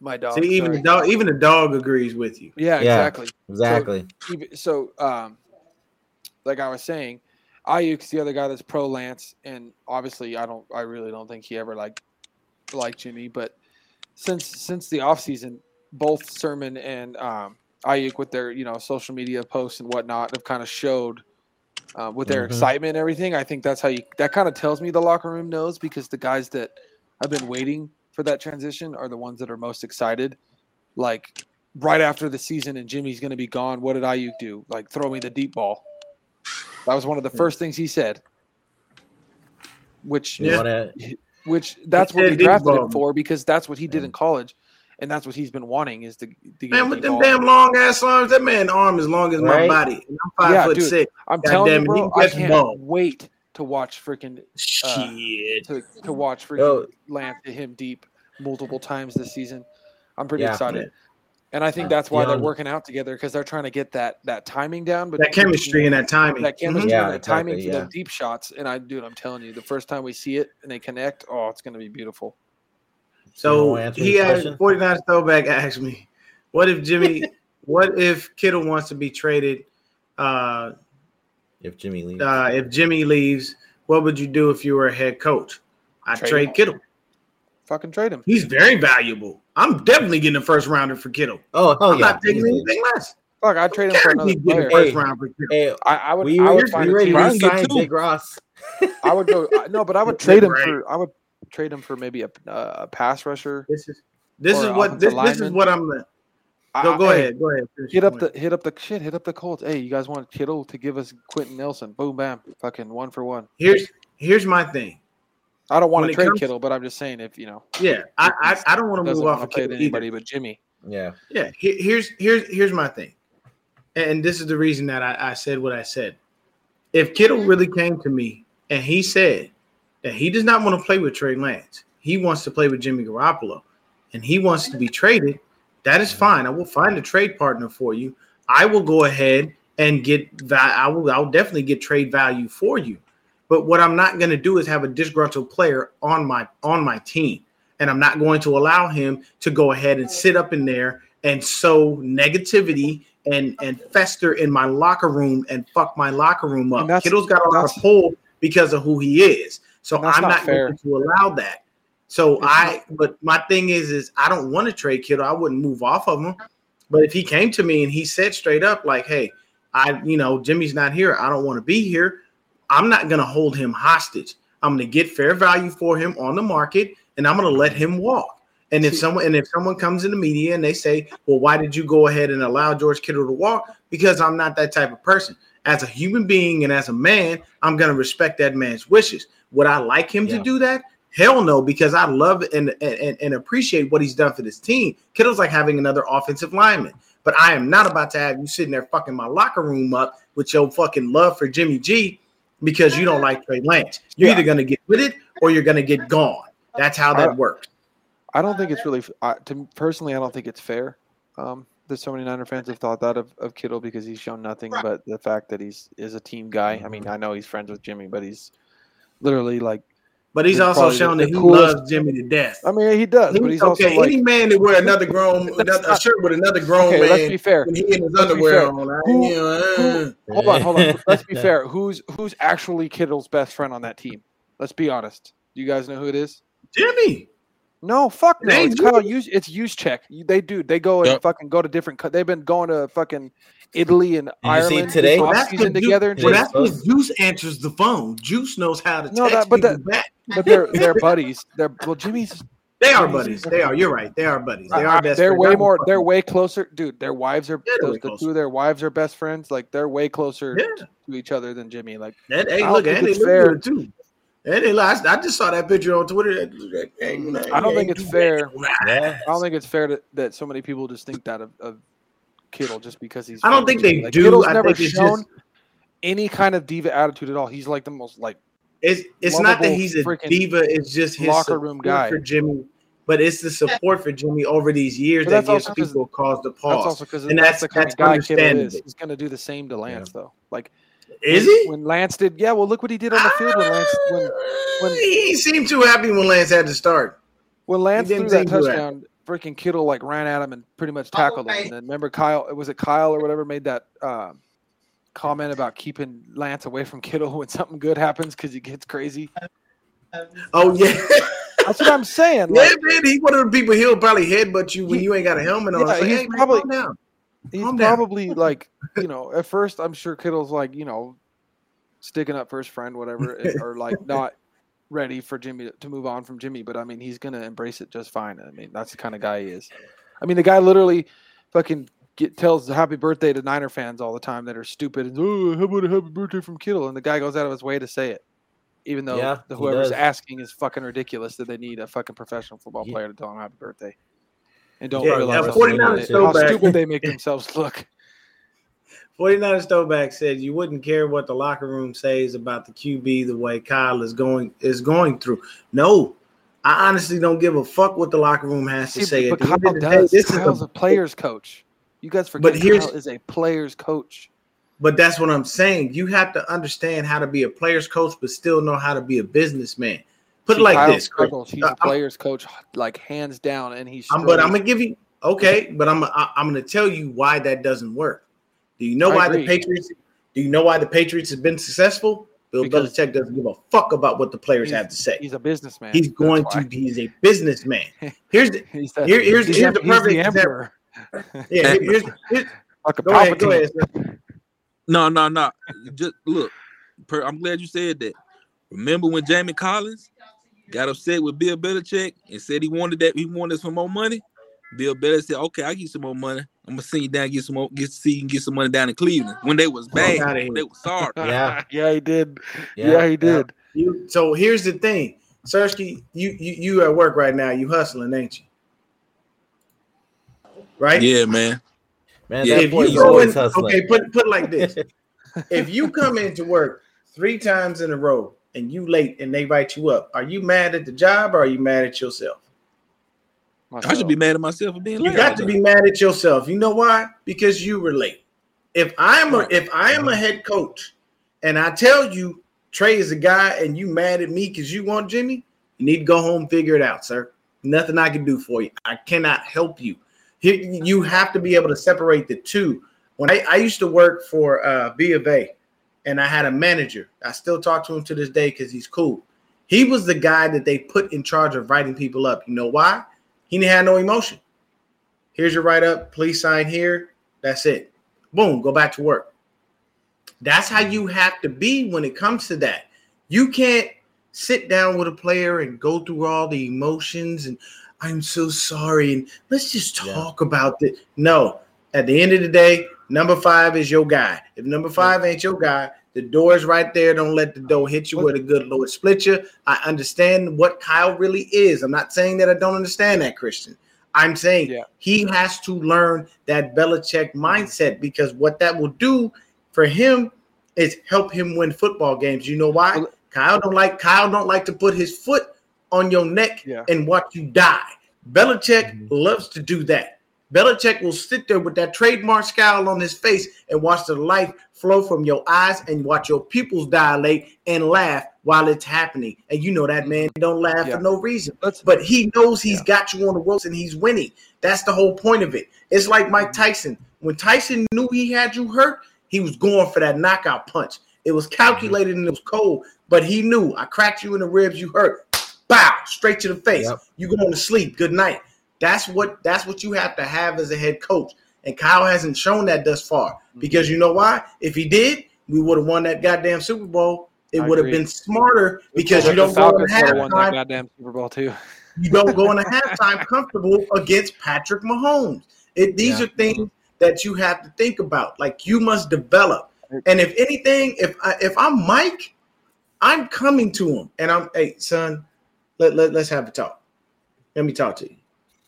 my dog. See, even sorry. the dog, even the dog agrees with you. yeah, Yeah. exactly. exactly. even- so um like I was saying, Aiyuk's the other guy that's pro Lance, and obviously I don't I really don't think he ever like like Jimmy, but since since the offseason, both Sermon and um Aiyuk with their, you know, social media posts and whatnot have kind of showed uh, with their Mhm. excitement and everything. I think that's how you that kind of tells me the locker room knows because the guys that have been waiting for that transition are the ones that are most excited. Like right after the season and Jimmy's going to be gone, what did Aiyuk do? Like throw me the deep ball. That was one of the first things he said. Which Yeah. which that's what said we drafted him for because that's what he did in college, and that's what he's been wanting is to, to get Man, with them damn long ass arms, that man arm as long as my body. And I'm five Yeah, foot dude. six. I'm God telling damn you, bro, I can't ball. wait to watch freaking uh, Shit. to, to watch freaking Yo. Lance hit him deep multiple times this season. I'm pretty Yeah. excited, and I think that's why they're working out together because they're trying to get that that timing down. But that chemistry and that timing. that chemistry mm-hmm. Yeah, and that timing exactly, for yeah. the deep shots. And I, dude, I'm telling you, the first time we see it and they connect, oh, it's going to be beautiful. So he his asked question? 49 throwback asked me, what if Jimmy, what if Kittle wants to be traded? Uh, if Jimmy leaves. uh, if Jimmy leaves, what would you do if you were a head coach? I Trade trade. Kittle. Fucking trade him. He's very valuable. I'm definitely getting a first rounder for Kittle. oh hell I'm yeah. not taking easily. anything less. Fuck, I'd trade him for another Guaranteed getting player. first Hey. round for Kittle. Hey, I, I would. we, I were, would find we a ready team. to sign two. Big Ross. I would go. No, but I would trade him Right. for. I would trade him for maybe a, a pass rusher. This is this is what this, this is what I'm. I- Go I- go hey, ahead. Go ahead. Hit up point. the hit up the shit. Hit up the Colts. Hey, you guys want Kittle to give us Quenton Nelson? Boom, bam, fucking one for one. Here's here's my thing. I don't want When to trade comes- Kittle, but I'm just saying if you know Yeah, I I, I don't want to move off of to Kittle to either. anybody but Jimmy. Yeah. Yeah, here's here's here's my thing, and this is the reason that I, I said what I said. If Kittle really came to me and he said that he does not want to play with Trey Lance, he wants to play with Jimmy Garoppolo, and he wants to be traded, that is fine. I will find a trade partner for you. I will go ahead and get that. I will. I'll definitely get trade value for you. But what I'm not going to do is have a disgruntled player on my on my team, and I'm not going to allow him to go ahead and sit up in there and sow negativity and and fester in my locker room and fuck my locker room up. Kittle's got a lot of pull because of who he is, so I'm not not, going to allow that. So It's I, but my thing is, is I don't want to trade Kittle. I wouldn't move off of him. But if he came to me and he said straight up, like, "Hey, I, you know, Jimmy's not here. I don't want to be here." I'm not going to hold him hostage. I'm going to get fair value for him on the market, and I'm going to let him walk. And if someone and if someone comes in the media and they say, "Well, why did you go ahead and allow George Kittle to walk?" Because I'm not that type of person. As a human being and as a man, I'm going to respect that man's wishes. Would I like him Yeah. to do that? Hell no, because I love and, and and appreciate what he's done for this team. Kittle's like having another offensive lineman. But I am not about to have you sitting there fucking my locker room up with your fucking love for Jimmy G because you don't like Trey Lance. You're Yeah. either gonna get with it or you're gonna get gone. That's how that I- works. I don't think it's really. I, to personally, I don't think it's fair. Um, that so many Niner fans have thought that of, of Kittle because he's shown nothing but the fact that he's is a team guy. I mean, I know he's friends with Jimmy, but he's literally like. But he's He's also shown that he coolest- loves Jimmy to death. I mean, he does, but He's he's also okay. like. Any man that wear another grown another, a not- shirt with another grown Okay, man let's be fair. when he in his underwear on. I- Who- you uh, know, who- hold on, hold on. Let's be fair. Who's who's actually Kittle's best friend on that team? Let's be honest. Do you guys know who it is? Jimmy. No, fuck no. ain't It's Kyle. you. Use it's use check. They do. They go and Yep. fucking go to different. co- They've been going to fucking Italy and see Ireland today? this Well, that's offseason the together. Juice, well, that's because Juice answers the phone. Juice knows how to text No, that- but people that- back. but they're they're buddies. They're well, Jimmy's. They are buddies. They are. You're right. They are buddies. They are best. they're friends. way more. They're way closer, dude. Their wives are Yeah, those, the closer. two of their wives are best friends. Like they're way closer Yeah. to each other than Jimmy. Like That, hey, look, think and they it's look fair. good too. And they, I, I just saw that picture on Twitter. That, that, hey, mm. man, I don't think it's fair. I don't think it's fair that, that so many people just think that of, of Kittle just because he's. I don't think they Like, do. Kittle's I never think it's shown just- any kind of diva attitude at all. He's like the most like It's it's not that he's a diva. It's just his locker room guy. for Jimmy. But it's the support for Jimmy over these years that that's gives people cause to That's pause. also because And that's, that's- the kind that's of guy Kittle is. He's going to do the same to Lance, though. Like, Is when, he? When Lance did, yeah. Well, look what he did on the field when Lance when when- he seemed too happy when Lance had to start. when Lance threw that seem too happy. touchdown. Freaking Kittle like ran at him and pretty much tackled him. And then remember Kyle? Was it Kyle or whatever made that um, comment about keeping Lance away from Kittle when something good happens because he gets crazy? Oh yeah, That's what I'm saying. yeah, man. He's one of the people he'll probably headbutt you when He- you ain't got a helmet on. yeah, like, he's hey, probably-. He's Calm down. probably like you know at first i'm sure kittle's like you know sticking up for his friend whatever or like not ready for jimmy to, to move on from jimmy but i mean he's gonna embrace it just fine i mean that's the kind of guy he is i mean the guy literally fucking get tells happy birthday to Niner fans all the time that are stupid and oh, how about a happy birthday from Kittle? And the guy goes out of his way to say it, even though Yeah, the whoever's asking is fucking ridiculous that they need a fucking professional football Yeah. player to tell him happy birthday, and don't Yeah, realize how, 49ers stupid, how stupid they make themselves look. 49ers throwback said you wouldn't care what the locker room says about the QB the way Kyle is going is going through. No, I honestly don't give a fuck what the locker room has to say. but At the end Kyle the day, does. this is a- a player's coach. You guys forget But here's- Kyle is a player's coach. But that's what I'm saying. You have to understand how to be a player's coach, but still know how to be a businessman. Put it like Kyle this. Chris. struggles. He's Uh, a I'm- player's coach, like hands down, and he's. I'm, but I'm gonna give you okay, but I'm I, I'm gonna tell you why that doesn't work. Do you know I why agree. the Patriots? Do you know why the Patriots have been successful? Bill Because- Belichick doesn't give a fuck about what the players have to say. He's a businessman. He's going to. He's a businessman. Here's the He's the, here- here's- here's the, the he's perfect the example. emperor. yeah. here- Here's, here's Like a go ahead. Go ahead. sir. No, no, no. Just look. Per, I'm glad you said that. Remember when Jamie Collins got upset with Bill Belichick and said he wanted that he wanted some more money? Bill Belichick said, "Okay, I get some more money. I'm gonna send you down, get some more, get see you can get some money down in Cleveland when they was bad, outta when here. they was sorry." Yeah. yeah, he did. Yeah, Yeah, he yeah. did. You, so here's the thing, Sersky, you, you you at work right now. You hustling, ain't you? Right? Yeah, man. Man, Yeah, that if boy you is always in, hustling. okay, put put like this: if you come into work three times in a row and you late and they write you up, are you mad at the job or are you mad at yourself? I should be mad at myself for being late. You got to be mad at yourself. You know why? Because you were late. If I'm a if I am a head coach and I tell you Trey is a guy and you mad at me because you want Jimmy, you need to go home figure it out, sir. Nothing I can do for you. I cannot help you. You you have to be able to separate the two. When I, I used to work for uh, B of A, and I had a manager. I still talk to him to this day because he's cool. He was the guy that they put in charge of writing people up. You know why? He had no emotion. Here's your write up. Please sign here. That's it. Boom. Go back to work. That's how you have to be when it comes to that. You can't sit down with a player and go through all the emotions and I'm so sorry and let's just Yeah. talk about it. No, at the end of the day, number five is your guy. If number five ain't your guy, the door's right there. Don't let the door hit you with a good Lord split you. I understand what Kyle really is. I'm not saying that I don't understand that, Christian. I'm saying Yeah. he has to learn that Belichick mindset because what that will do for him is help him win football games. You know why? Kyle don't like Kyle don't like to put his foot on your neck Yeah. and watch you die. Belichick mm-hmm. loves to do that. Belichick will sit there with that trademark scowl on his face and watch the life flow from your eyes and watch your pupils dilate and laugh while it's happening. And you know that man don't laugh Yeah. for no reason. But he knows he's got you on the ropes and he's winning. That's the whole point of it. It's like Mike mm-hmm. Tyson. When Tyson knew he had you hurt, he was going for that knockout punch. It was mm-hmm. calculated and it was cold, but he knew I cracked you in the ribs, you hurt. Bow, straight to the face. Yep. You going to sleep. Good night. That's what that's what you have to have as a head coach. And Kyle hasn't shown that thus far. Mm-hmm. Because you know why? If he did, we would have won that goddamn Super Bowl. It would have been smarter because you don't go in Falcons would have won that halftime goddamn Super Bowl too. you don't go in into halftime comfortable against Patrick Mahomes. It, these Yeah. are things that you have to think about. Like you must develop. And if anything, if I, if I'm Mike, I'm coming to him and I'm, hey son, let, let let's have a talk. Let me talk to you.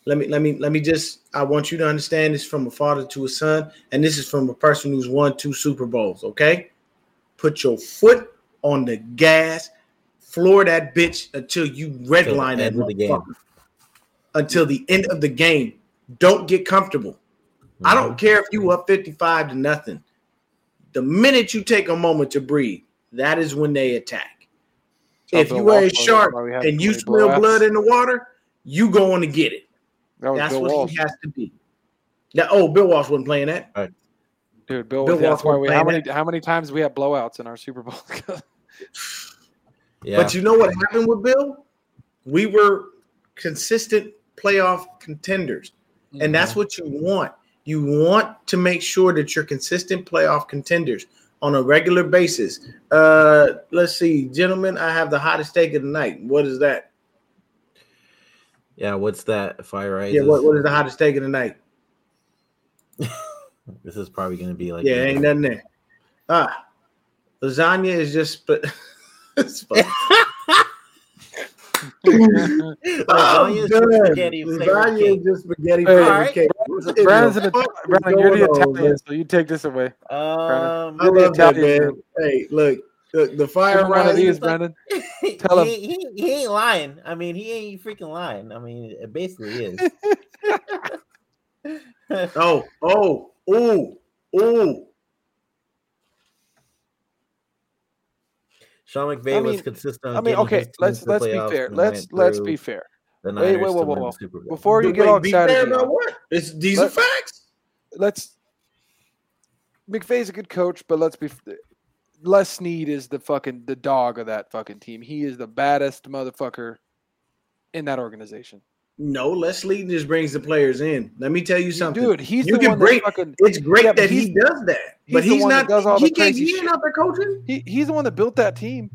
Let me let me let me just. I want you to understand this from a father to a son, and this is from a person who's won two Super Bowls. Okay, put your foot on the gas, floor that bitch until you redline that end of the game. Until the end of the game. Don't get comfortable. I don't mm-hmm. care if you up 55 to nothing. The minute you take a moment to breathe, that is when they attack. Tell if you are a shark why we have and you so many smell blood in the water, you going to get it. That was That's Bill what Walsh. he has to be. Now, oh, Bill Walsh wasn't playing that. Dude, Bill, Bill that's Walsh why we how playing many how many times we have blowouts in our Super Bowl? Yeah. But you know what happened with Bill? We were consistent playoff contenders. And that's what you want. You want to make sure that you're consistent playoff contenders on a regular basis. Uh let's see, gentlemen, I have the hottest take of the night. What is that? Yeah. What's that? Fire Yeah, what, what is the hottest take of the night? This is probably going to be like Yeah, ain't nothing there. Ah, lasagna is just sp- sp- Lasagna is just spaghetti Lasagna is just spaghetti Hey, flavored alright. cake. Brandon's an the fuck Brandon, you're the going on, Italian, so you take this away. Um, I You're the that, Italian, man. Hey, look, look, the fire Give one of these, Brandon. Tell him. he, he ain't lying. I mean, he ain't freaking lying. I mean, it basically is. Oh, oh, ooh, ooh. Sean McVay I was mean- consistent. I mean, okay, let's let's be fair. Let's let's be fair. Wait, wait, whoa, whoa, whoa. Before you get all be excited, fair about what? It's, these Let- are facts. let's. McVay's a good coach, but let's be. Les Snead is the fucking the dog of that fucking team. He is the baddest motherfucker in that organization. No, Leslie just brings the players in. Let me tell you something. Dude, he's you the can that fucking. It's great Yeah, that he does that, he's but he's that not. does all he the can't. He ain't out there coaching. He, he's the one that built that team.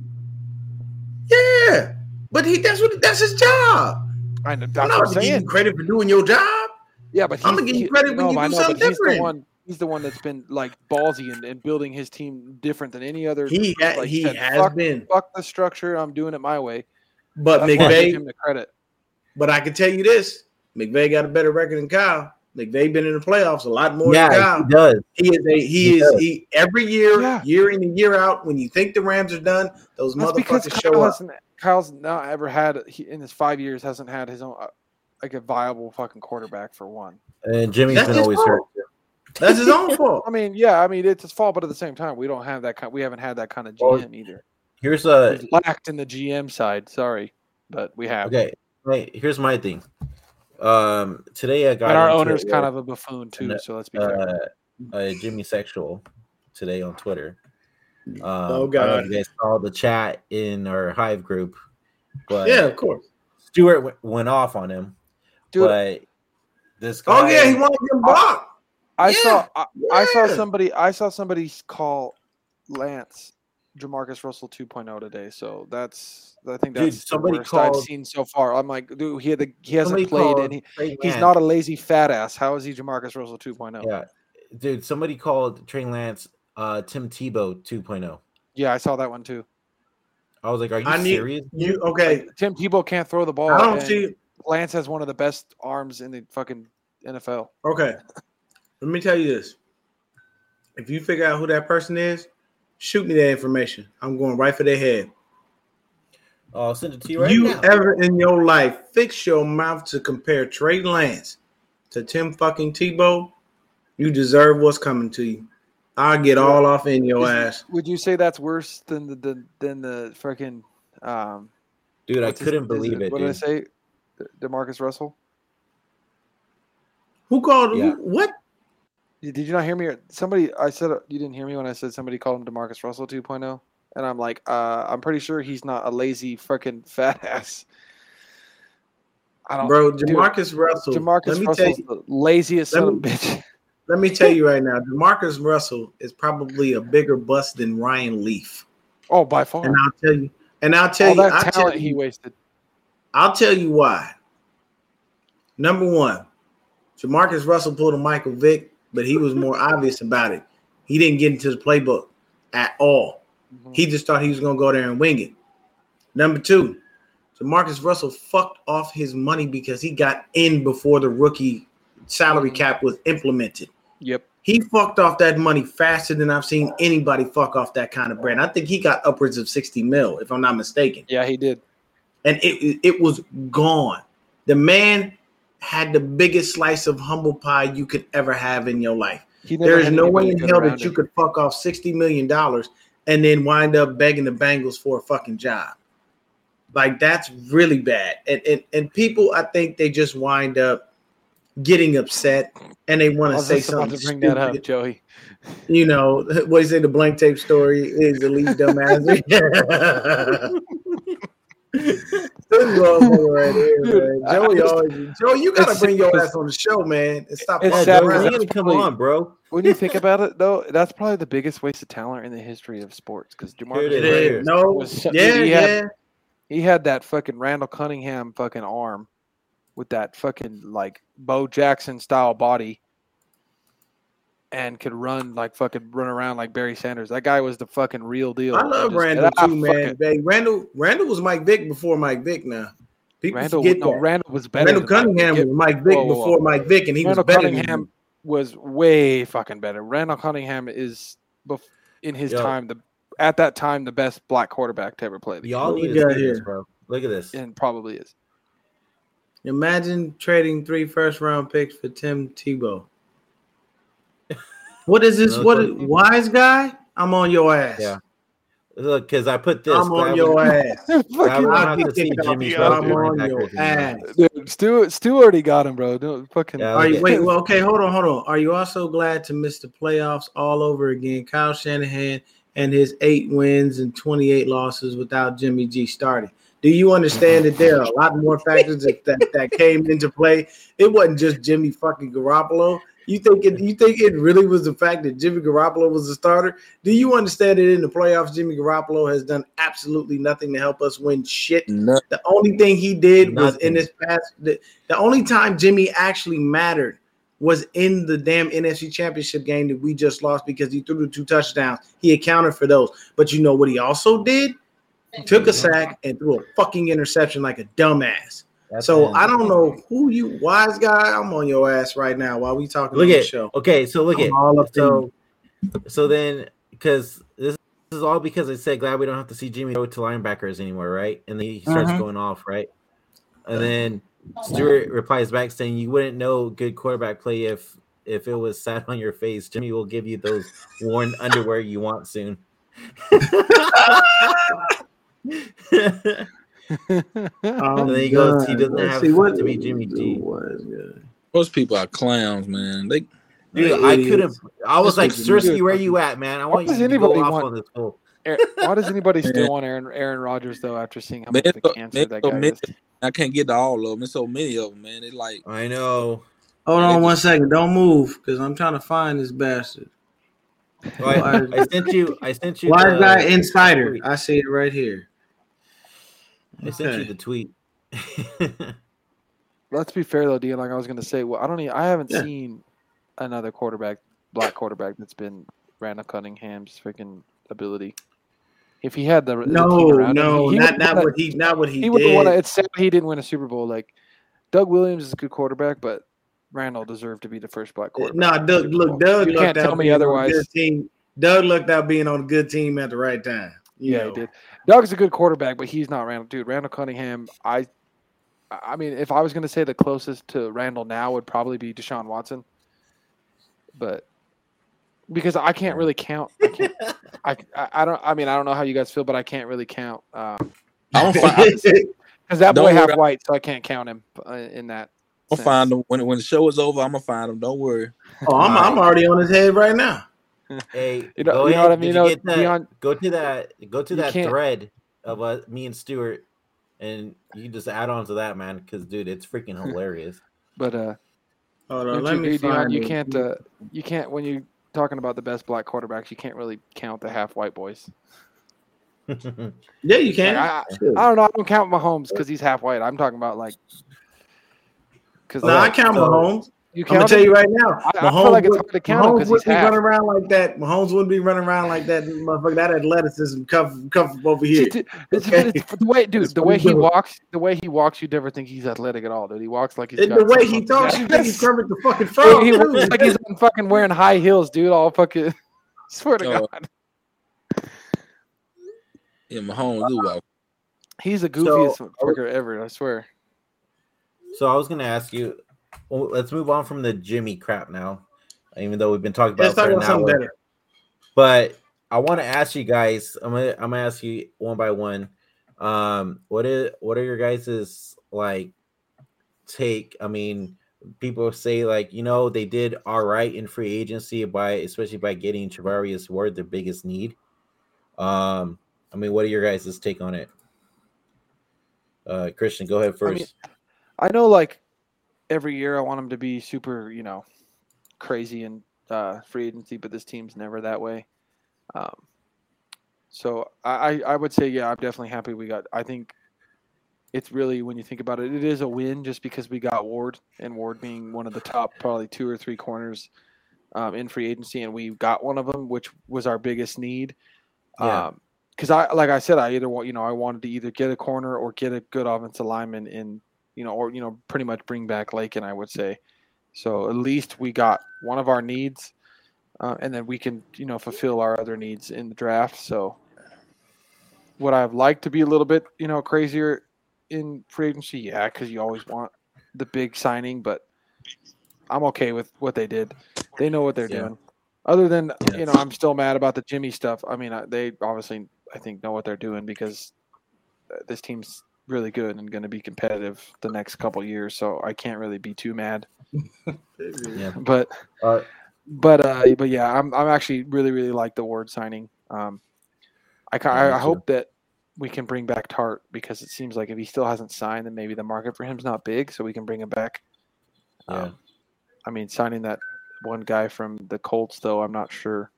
Yeah, but he that's what that's his job. I know, that's I'm what not I'm you saying. credit for doing your job. Yeah, but he's, I'm gonna give you credit when no, you do know, something he's different. The one. He's the one that's been like ballsy and, and building his team different than any other. He ha- like, he said, has fuck, been, fuck the structure. I'm doing it my way. but That's why give McVay. him the credit. But I can tell you this: McVay got a better record than Kyle. McVay been in the playoffs a lot more than Yeah, Kyle. he does. He is a he, He is he every year, Yeah. year in and year out. When you think the Rams are done, those That's because motherfuckers Kyle show up. hasn't. Kyle's not ever had he, in his five years hasn't had his own uh, like a viable fucking quarterback for one. And Jimmy's That's been always fault. hurt. That's his own fault. I mean, yeah, I mean it's his fault, but at the same time, we don't have that kind. We haven't had that kind of Well, GM either. Here's a We've lacked in the GM side. Sorry, but we have. okay. Wait, here's my thing. Um, today I got and our owner's it kind of a buffoon too. and, So let's be fair. uh, uh, Jimmy Sexual today on Twitter. Um, Oh, I don't know God. if you guys saw the chat in our Hive group, but yeah, of course. Stewart w- went off on him. Dude, but this guy, Oh yeah, he wanted to get blocked. I yeah, saw I, I saw somebody I saw somebody call Lance Jamarcus Russell 2.0 today. So that's I think Dude, that's somebody the worst I've seen so far. I'm like, dude, he had the, he hasn't played called and he, Trey he's Lance- not a lazy fat ass. How is he Jamarcus Russell oh? 2.0? Yeah, dude, somebody called Trey Lance uh, Tim Tebow 2.0. Yeah, I saw that one too. I was like, are you I need serious? you. Okay, Tim Tebow can't throw the ball. I don't see. Lance has one of the best arms in the fucking NFL. Okay, let me tell you this. If you figure out who that person is, shoot me that information. I'm going right for their head. Oh, I'll send it to you right you now. ever in your life fix your mouth to compare Trey Lance to Tim fucking Tebow? You deserve what's coming to you. I'll get all off in your Is- ass. Would you say that's worse than the, the than the freaking um dude, I couldn't is believe it. What dude. did I say? De- Demarcus Russell? Who called Yeah. who, what? Did you not hear me? Somebody, I said you didn't hear me when I said somebody called him Demarcus Russell 2.0, and I'm like, uh, I'm pretty sure he's not a lazy freaking fat ass. I don't, Bro, dude, Russell. Demarcus let me tell you, the laziest let son of a bitch. let me tell you right now, Demarcus Russell is probably a bigger bust than Ryan Leaf. Oh, by far, And I'll tell you, and I'll tell all you, that I'll tell talent he wasted. I'll tell you why. Number one, Jamarcus Russell pulled a Michael Vick, but he was more obvious about it. He didn't get into the playbook at all. Mhm. He just thought he was gonna go there and wing it. Number two, so Marcus Russell fucked off his money because he got in before the rookie salary cap was implemented. Yep. He fucked off that money faster than I've seen anybody fuck off that kind of brand. I think he got upwards of 60 mil, if I'm not mistaken. Yeah, he did. And it, it was gone. The man had the biggest slice of humble pie you could ever have in your life. There is no way in hell that you could fuck off $60 million and then wind up begging the Bengals for a fucking job. Like that's really bad. And and, and people, I think they just wind up getting upset and they want to say something to bring stupid. that up, Joey. You know, what what is it? The blank tape story is the least dumbass. This motherfucker right here, man. Dude, I- Joey just- always, Joe, you gotta bring your ass on the show, man, and stop. It's Yeah, fucking sad Joe, around. you because gotta come probably- on, bro. When you think about it, though, that's probably the biggest waste of talent in the history of sports. Because Here it It is. No, was yeah, dude, he had- yeah. he had that fucking Randall Cunningham fucking arm with that fucking like Bo Jackson style body. And could run like fucking run around like Barry Sanders. That guy was the fucking real deal. I love just- Randall too, man. it. Hey, Randall Randall was Mike Vick before Mike Vick. Now people Randall, forget no, that. Randall was better. Randall than Mike Cunningham was Mike Vick Whoa, whoa, whoa. before Mike Vick, and he Randall was better Cunningham him. was way fucking better. Randall Cunningham is bef- in his Yo. time the at that time the best black quarterback to ever play the Y'all need we to got see this, here? bro. Look at this. and probably is. Imagine trading three first round picks for Tim Tebow. What is this? No, What wise guy? I'm on your ass. Yeah. Look, because I put this. I'm on your ass. Fucking- I want to see Jimmy I'm on your ass. Dude, Stu Stu already got him, bro. Don't fucking. Yeah, Are you Okay. wait? Well, okay, hold on, hold on. Are you also glad to miss the playoffs all over again? Kyle Shanahan and his eight wins and 28 losses without Jimmy G starting. Do you understand that there are a lot more factors that, that, that came into play? It wasn't just Jimmy fucking Garoppolo. You think it? You think it really was the fact that Jimmy Garoppolo was the starter? Do you understand that in the playoffs, Jimmy Garoppolo has done absolutely nothing to help us win shit? No, The only thing he did was in this past. The, the only time Jimmy actually mattered was in the damn NFC Championship game that we just lost because he threw the two touchdowns. He accounted for those. But you know what he also did? He took a sack and threw a fucking interception like a dumbass. That's so it. I don't know who you wise guy. I'm on your ass right now while we talking Look on the at show. okay. So look I'm at all up in so so then because this, this is all because I said glad we don't have to see Jimmy throw to linebackers anymore, right? And then he starts Mhm. going off, right? And then Stewart replies back saying, "You wouldn't know good quarterback play if if it was sat on your face. Jimmy will give you those worn underwear you want soon." Um, And then he goes, he doesn't let's have see, what to be Jimmy G. Wise guy. most people are clowns, man. They Dude, I couldn't. I was like, was Cersei, weird. where you at, man? I want you does to anybody go off want- on this fool. Aaron- Why does anybody still want Aaron Aaron Rodgers though? After seeing how Man, much of a so- cancer man, that guy many- is. I can't get to all of them. There's so many of them, man. They like I know. Hold on one second. Don't move because I'm trying to find this bastard. Well, I, I sent you. I sent you. Why the- guy insider. I see it right here. I sent you the tweet. Let's be fair though, Dean. Like I was gonna say, well, I don't. Even, I haven't Yeah. seen another quarterback, black quarterback, that's been Randall Cunningham's freaking ability. If he had the, the team No, him, no, he, he not not what he not what he, he would have won. A, did. it's sad he didn't win a Super Bowl. Like Doug Williams is a good quarterback, but Randall deserved to be the first black quarterback. No, in the Doug, look, Doug You can't tell me being on a otherwise. good team. Doug looked out being on a good team at the right time. You Yeah, know. he did. Doug's a good quarterback, but he's not Randall. Dude, Randall Cunningham, I I mean, if I was going to say the closest to Randall now would probably be Deshaun Watson. But because I can't really count. I, can't, I, I I don't I mean, I don't know how you guys feel, but I can't really count um I'm gonna find, cuz that Don't boy half white, so I can't count him uh, in that. I'll sense. find him when when the show is over. I'm gonna find him. Don't worry. Oh, I'm, I'm already on his head right now. Hey, You know- go you know what I mean? Did You know, you that? Dion- go to that. Go to that can't- thread of uh, me and Stuart, and you can just add on to that, man. Because dude, it's freaking hilarious. But uh Hold don't on, let you me agree, Dion, find you can't uh you can't when you talking about the best black quarterbacks, you can't really count the half white boys. Yeah, you can. Like, I, I don't know. I don't count Mahomes because he's half white. I'm talking about like because No, I count so- Mahomes. You I'm gonna tell you right now. I- I feel like it's would- hard to count him Mahomes 'cause he's wouldn't be half. running around like that. Mahomes wouldn't be running around like that. Motherfucker, that athleticism come come from over here. dude, it's- Okay. it's- the way, dude, the way he doing. walks, the way he walks, you'd never think he's athletic at all, dude. He walks like he's And got the way some he fucking- talks, you think he's Kermit the fucking frog. he too. walks like he's on fucking wearing high heels, dude. All fucking. Swear to Oh. God, Yeah, Mahomes do walk. he's the goofiest are we- fucker ever. I swear. so I was gonna ask you. Well, let's move on from the Jimmy crap now. Even though we've been talking about Let's it talk about something hour. better. But I want to ask you guys. I'm gonna I'm gonna ask you one by one. Um, what is what are your guys's like take? I mean, people say like you know they did all right in free agency by especially by getting Charvarius Ward their biggest need. Um, I mean, what are your guys' take on it? Uh, Christian, go ahead I first. mean, I know, like every year, I want them to be super, you know, crazy and uh, free agency, but this team's never that way. Um, so I, I would say, yeah, I'm definitely happy we got. I think it's really when you think about it, it is a win just because we got Ward and Ward being one of the top, probably two or three corners um, in free agency, and we got one of them, which was our biggest need. Yeah. Um, because I, like I said, I either want, you know, I wanted to either get a corner or get a good offensive lineman in, you know, or you know, pretty much bring back Laken, I would say. So at least we got one of our needs, uh, and then we can, you know, fulfill our other needs in the draft. So would I have liked to be a little bit, you know, crazier in free agency? Yeah, because you always want the big signing, but I'm okay with what they did. They know what they're Yeah. doing. Other than Yeah. you know, I'm still mad about the Jimmy stuff. I mean, they obviously I think know what they're doing because uh, this team's really good and going to be competitive the next couple years. So I can't really be too mad. Yeah. But Uh, but uh, but yeah, I'm I'm actually really really like the Ward signing. Um, I ca- I, I hope that we can bring back Tartt because it seems like if he still hasn't signed, then maybe the market for him's not big, so we can bring him back. Yeah. Um, I mean, signing that one guy from the Colts, though, I'm not sure.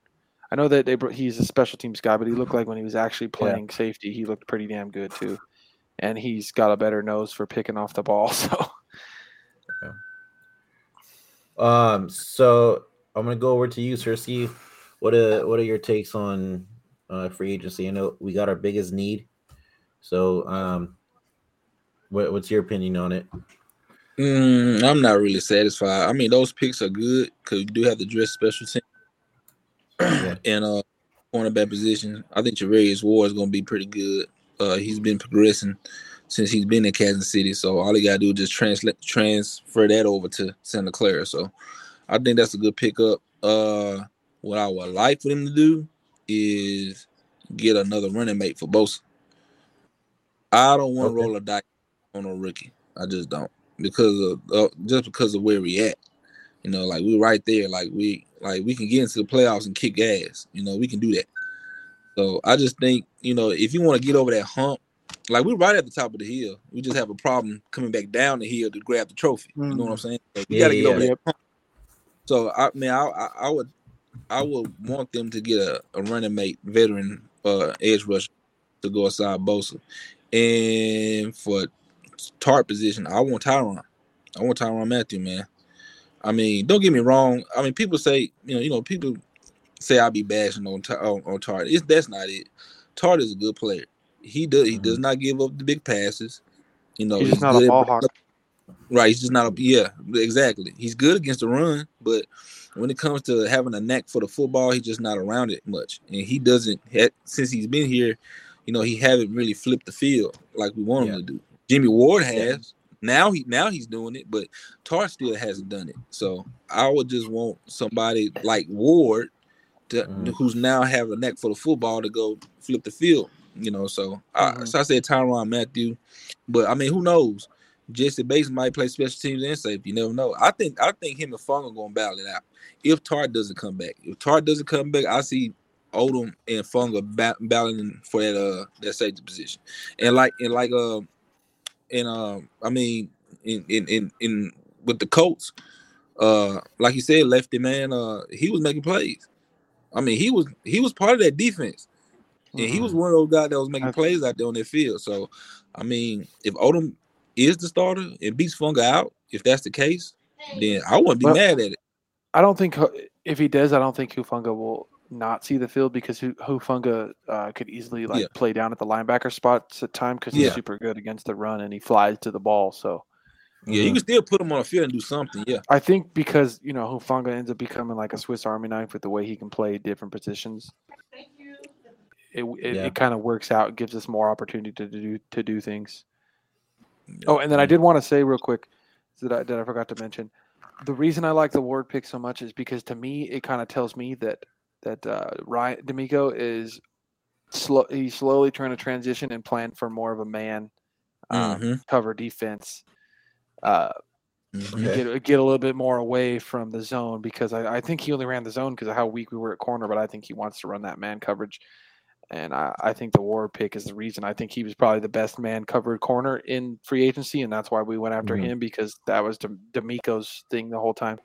I know that they, he's a special teams guy, but he looked like when he was actually playing safety, he looked pretty damn good too. And he's got a better nose for picking off the ball. So Um, so I'm gonna go over to you, Cersei. What are what are your takes on uh, free agency? I know we got our biggest need. So, um, what, what's your opinion on it? Mm, I'm not really satisfied. I mean, those picks are good because you do have to dress special team Yeah. and uh cornerback position. I think Charvarius Ward is gonna be pretty good. Uh, he's been progressing since he's been in Kansas City. So all he gotta do is just translate transfer that over to Santa Clara. So I think that's a good pickup. Uh, what I would like for them to do is get another running mate for Bosa. I don't want to Okay. roll a dice on a rookie. I just don't because of uh, just because of where we at. You know, like we're right there. Like we like we can get into the playoffs and kick ass. You know, we can do that. So I just think you know if you want to get over that hump, like we're right at the top of the hill. We just have a problem coming back down the hill to grab the trophy. You know what I'm saying? So we Yeah, got to get yeah, over yeah. that hump. So I mean, I, I I would I would want them to get a, a running mate, veteran uh, edge rusher to go aside Bosa, and for Tartt position, I want Tyrann. I want Tyrann Mathieu, man. I mean, don't get me wrong. I mean, people say, you know, you know, people say I'll be bashing on Ty- on, on Tartt. It's that's not it. Tartt is a good player. He does he does mm-hmm. not give up the big passes. You know, he's just not good a ball hawk. Right, he's just not a yeah, exactly. He's good against the run, but when it comes to having a knack for the football, he's just not around it much. And he doesn't since he's been here, you know, he haven't really flipped the field like we want him to do. Jimmy Ward has. Now he now he's doing it, but Tartt still hasn't done it. So I would just want somebody like Ward to, who's now have a neck for the football to go flip the field. You know, so I so I said Tyrann Mathieu, but I mean, who knows? Jessie Bates might play special teams and safety. You never know. I think I think him and Fung are gonna battle it out. If Tartt doesn't come back, if Tartt doesn't come back, I see Odum and Fung are ba- battling for that uh that safety position. And like and like uh and um I mean in in in, in with the Colts, uh like you said, lefty man, uh he was making plays. I mean he was he was part of that defense. And he was one of those guys that was making plays out there on that field. So I mean, if Odum is the starter and beats Funga out, if that's the case, then I wouldn't be Well- mad at it. I don't think if he does, I don't think Hufanga will not see the field because Hu- Hufanga uh, could easily like Yeah. play down at the linebacker spots at time because Yeah. he's super good against the run and he flies to the ball. So Yeah, you can still put him on a field and do something. Yeah. I think because you know Hufanga ends up becoming like a Swiss Army knife with the way he can play different positions. It it, Yeah. it kind of works out, gives us more opportunity to do to do things. Oh, and then I did want to say real quick that I, that I forgot to mention. The reason I like the Ward pick so much is because to me it kind of tells me that that uh, Ryan DeMeco is slow. He's slowly trying to transition and plan for more of a man um, Mhm. cover defense. Uh, Mhm. get get a little bit more away from the zone because I, I think he only ran the zone because of how weak we were at corner, but I think he wants to run that man coverage. And I, I think the Ward pick is the reason. I think he was probably the best man covered corner in free agency, and that's why we went after Mhm. him because that was D'Am- DeMeco's thing the whole time.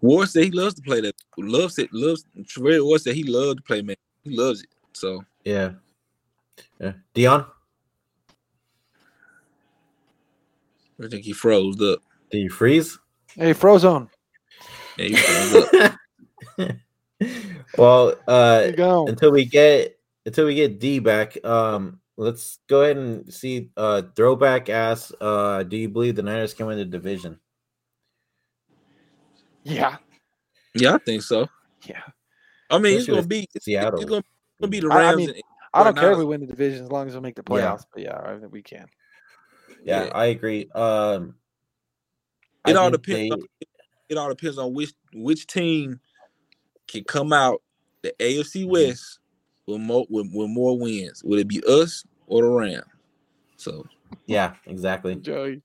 Ward said he loves to play that. Loves it. Loves. Trevor Ward said he loved to play man. He loves it. So Yeah. Yeah. Dion, I think he froze up. did you freeze? Hey, Frozone. Yeah, you thumbs up. well, uh, go. until we get until we get D back, um, let's go ahead and see. Uh, throwback asks, uh, do you believe the Niners can win the division? Yeah, Yeah, I think so. yeah. I mean, it's gonna be Seattle. it's gonna, gonna be the I- I mean, and, I don't care if we win the division as long as we make the Yeah. playoffs. But yeah, I think we can. Yeah, Yeah. I agree. Um, It I all depends. they- On, it all depends on which which team can come out the AFC Mm-hmm. West with more with, with more wins. Would it be us or the Rams? So yeah, exactly. Joey.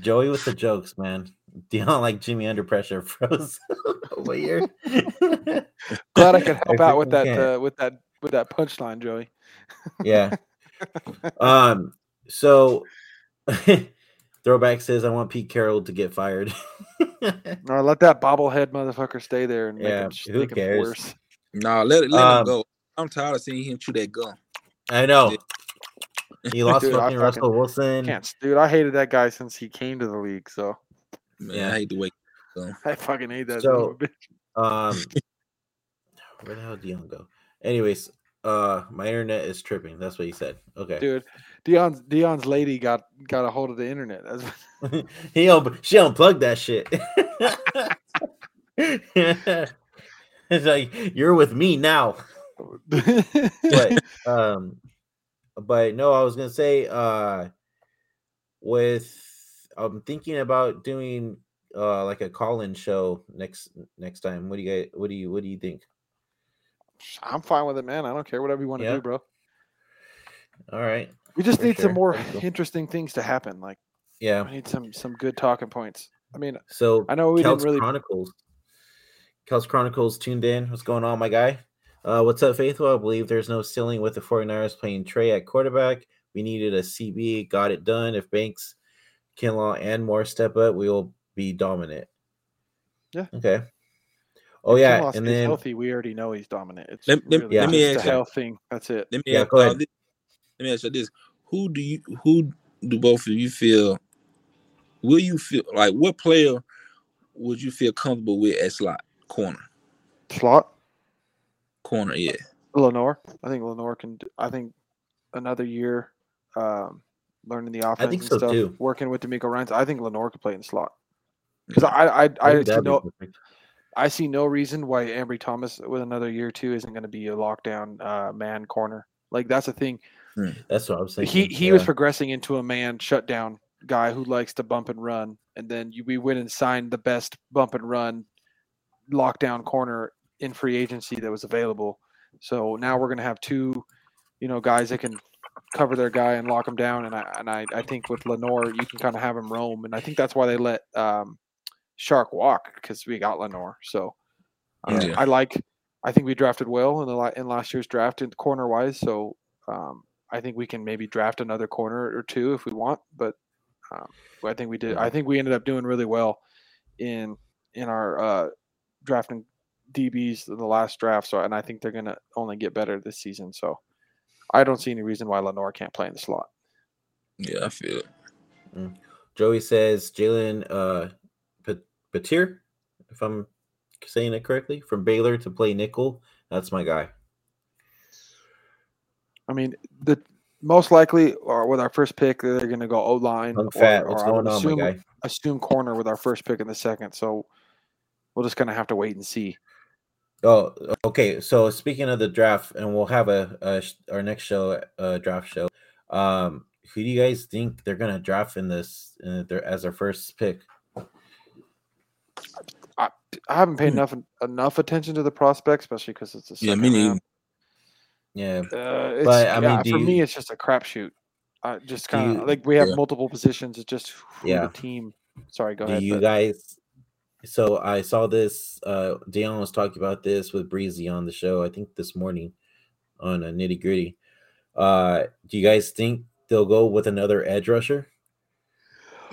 Joey with the jokes, man. Do you Dion like Jimmy under pressure froze over here. Glad I could help I out with that uh, with that with that punchline, Joey. yeah. Um. So, throwback says I want Pete Carroll to get fired. No, let that bobblehead motherfucker stay there and make Yeah, him, who make him worse. nah, let it let Um, him go. I'm tired of seeing him chew that gum. I know. He lost Dude, I fucking fucking Russell Wilson. Can't, dude. I hated that guy since he came to the league. So Man, Yeah. I hate the way. I fucking hate that. son So- bitch. Um, where the hell did Dion go? Anyways, uh, my internet is tripping. That's what he said. Okay. dude, Dion's Dion's lady got got a hold of the internet. That's he un- she unplugged that shit. it's like you're with me now. But um, but no, I was gonna say uh, with I'm thinking about doing uh like a call-in show next next time. What do you guys? What do you What do you think? I'm fine with it, man. I don't care whatever you want to Yeah. do, bro. All right. We just need sure. some more Thank you. interesting things to happen. Like Yeah. we need some some good talking points. I mean, So I know we didn't really- Chronicles. Kelts Chronicles tuned in. What's going on, my guy? Uh, what's up, Faithful? I believe there's no ceiling with the 49ers playing Trey at quarterback. We needed a CB, got it done. If Banks, Kinlaw, and more step up, we will be dominant. Yeah. Okay. Oh if yeah, Kinlaw and stays then healthy, we already know he's dominant. It's Let- let- really let me just ask a you- health thing. That's it. Let me Yeah, ask go ahead. this- let me ask you this: Who do you who do both of you feel? Will you feel like what player would you feel comfortable with at slot corner? Slot Corner, yeah. Lenoir. I think Lenoir can. I think another year, um, learning the offense think and so, stuff, too. working with DeMeco Ryans. I think Lenoir could play in slot because I I I, think I see no. I see no reason why Ambry Thomas with another year or two isn't going to be a lockdown uh, man corner. Like that's the thing. That's what I was saying. He thinking. he was progressing into a man shutdown guy who likes to bump and run, and then you, we went and signed the best bump and run lockdown corner in free agency that was available. So now we're going to have two, you know, guys that can cover their guy and lock him down. And I and I, I think with Lenoir, you can kind of have him roam, and I think that's why they let um, Shark walk because we got Lenoir. So uh, Yeah. I like. I think we drafted well in the la- in last year's draft in corner wise. So um, I think we can maybe draft another corner or two if we want. But um, I think we did. I think we ended up doing really well in in our uh, drafting DBs in the last draft. So and I think they're gonna only get better this season. So I don't see any reason why Lenoir can't play in the slot. Yeah, I feel it. Joey says Jalen uh, Pat- Patir, if I'm saying it correctly, from Baylor to play nickel. That's my guy. I mean, the most likely, or with our first pick, they're going to go O line. I'm fat. What's I would going on, my assume, guy? Assume corner with our first pick in the second. So we'll just kind of have to wait and see. Oh, okay. So speaking of the draft, and we'll have a, a our next show, uh, draft show. Um, who do you guys think they're gonna draft in this uh, their, as their first pick? I, I haven't paid enough enough attention to the prospects, especially because it's a Yeah, second me neither. Round. Yeah, Uh, it's, But, I mean, yeah, do for me, it's just a crapshoot. Uh, just kind of like we have Yeah. multiple positions. It's just who Yeah. the team. Sorry, go do ahead. you but- guys? So I saw this. Uh, Dion was talking about this with Breezy on the show. I think this morning on a nitty gritty. Uh, do you guys think they'll go with another edge rusher?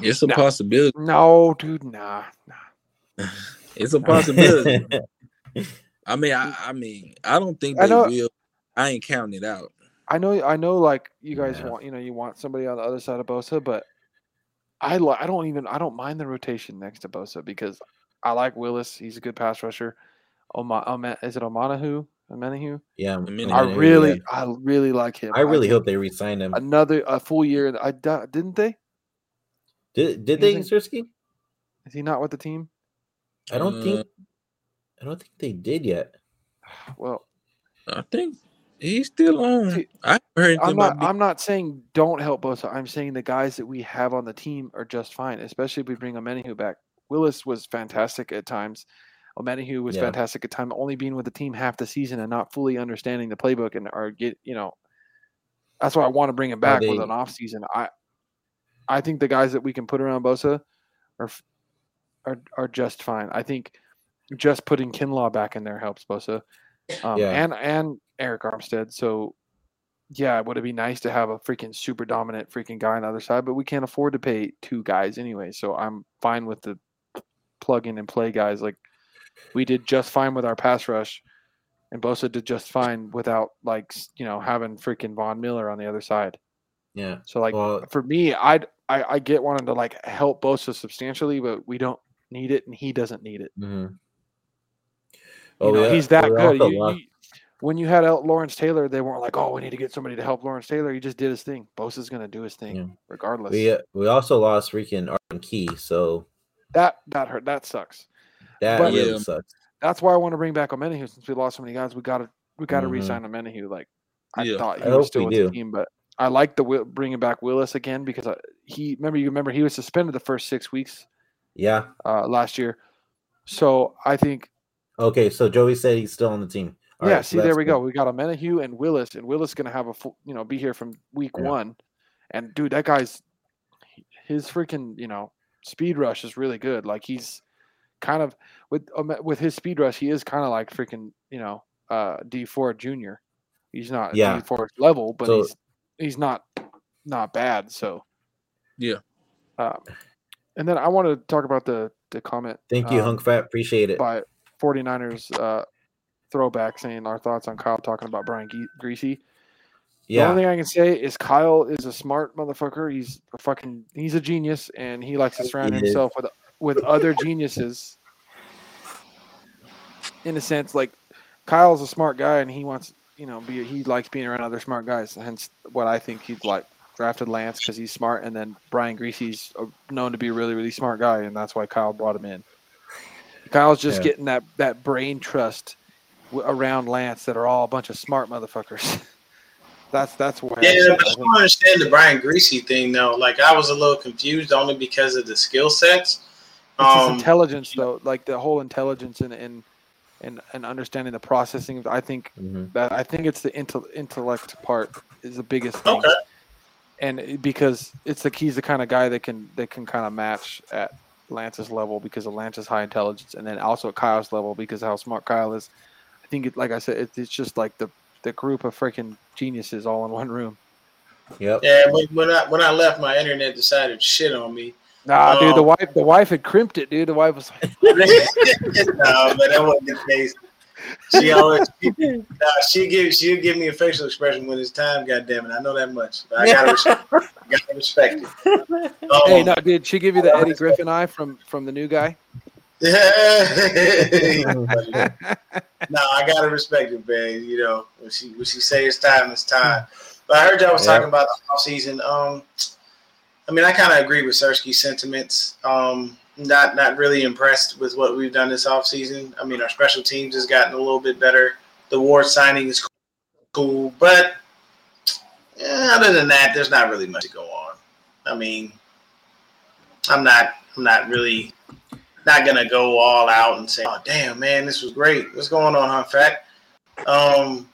It's a No. possibility. no, dude, nah, nah. It's a possibility. I mean, I, I mean, I don't think they know- will. I ain't counting it out. I know, I know, like you guys Yeah. want, you know, you want somebody on the other side of Bosa, but I, li- I don't even, I don't mind the rotation next to Bosa because I like Willis. He's a good pass rusher. Oma, Oma, is it Omenihu? Omenihu? Yeah, minute. I yeah, really, yeah. I really like him. I really think hope they re-sign him. another a full year. I didn't they? Did did you they, think- Sersky? Is he not with the team? I don't Uh, think. I don't think they did yet. Well, I think he's still on. I heard I'm not. I'm not saying don't help Bosa. I'm saying the guys that we have on the team are just fine, especially if we bring Omenihu back. Willis was fantastic at times. Omenihu was Yeah. fantastic at times, only being with the team half the season and not fully understanding the playbook and are get you know. That's why I want to bring him back with an off season. I, I think the guys that we can put around Bosa, are, are are just fine. I think just putting Kinlaw back in there helps Bosa, um, Yeah. and and Arik Armstead. So yeah, would it be nice to have a freaking super dominant freaking guy on the other side? But we can't afford to pay two guys anyway. So I'm fine with the plug in and play guys. Like we did just fine with our pass rush, and Bosa did just fine without like you know having freaking Von Miller on the other side. Yeah. So like Well, for me, I'd I, I get wanting to like help Bosa substantially, but we don't need it, and he doesn't need it. mhm. You Oh, know, yeah, he's that we good. You- you- when you had El- Lawrence Taylor, they weren't like, "Oh, we need to get somebody to help Lawrence Taylor." He just did his thing. Bosa's going to do his thing Yeah. regardless. we uh, we also lost freaking Arden Key, so That that hurt. That sucks. that But- really Yeah. sucks. That's why I want to bring back Omenihu since we lost so many guys. We got to we got to Mhm. re-sign Omenihu. Like I Yeah. thought he I was still we with do. the team, but I like the Wi- bringing back Willis again because I, he remember you remember he was suspended the first six weeks Yeah. uh, last year. So I think Okay, so Joey said he's still on the team. All yeah, right, see, so there we good. go. We got Omenihu and Willis, and Willis going to have a full, you know, be here from week Yeah. one. And dude, that guy's his freaking, you know, speed rush is really good. Like he's kind of with um, with his speed rush, he is kind of like freaking, you know, uh, Dee Ford junior. He's not Yeah. Dee Ford level, but So- he's he's not not bad. So Yeah. Um, and then I want to talk about the the comment. Thank you, um, Hunk Fat. Appreciate it. by 49ers uh, throwback saying our thoughts on Kyle talking about Brian Ge- Griese. The only thing I can say is Kyle is a smart motherfucker. He's a fucking he's a genius and he likes to surround He himself with with other geniuses. In a sense, like Kyle's a smart guy and he wants you know be he likes being around other smart guys. Hence, what I think he'd like drafted Lance because he's smart, and then Brian Griese's known to be a really really smart guy, and that's why Kyle brought him in. Kyle's just Yeah. getting that that brain trust around Lance that are all a bunch of smart motherfuckers. that's that's why. I Yeah, think- but I don't understand the Brian Griese thing though. Like I was a little confused only because of the skill sets. It's his Um, intelligence, though, like the whole intelligence and and and, and understanding the processing. I think Mhm. that I think it's the intel, intellect part is the biggest thing. Okay. And because it's the he's the kind of guy that can that can kind of match at Lance's level because of Lance's high intelligence, and then also at Kyle's level because how smart Kyle is. I think, it, like I said, it, it's just like the the group of freaking geniuses all in one room. Yep. Yeah, when, when I when I left, my internet decided to shit on me. Nah, dude, the Um, wife the wife had crimped it, dude. The wife was like, no, but that wasn't the case. She always she, nah, she give she give me a facial expression when it's time. God damn it, I know that much. I gotta respect, gotta respect it. Um, "Hey, no, did she give you the Eddie Griffin eye from from the new guy?" no, I gotta respect it, man. You know, when she when she say it's time, it's time. But I heard y'all was Yeah. talking about the offseason. Um, I mean, I kind of agree with Sersky's sentiments. Um, not not really impressed with what we've done this offseason. I mean, our special teams has gotten a little bit better. The Ward signing is cool, but yeah, other than that, there's not really much to go on. I mean, I'm not I'm not really not gonna go all out and say, "Oh, damn, man, this was great. What's going on, huh, Fat?" Um,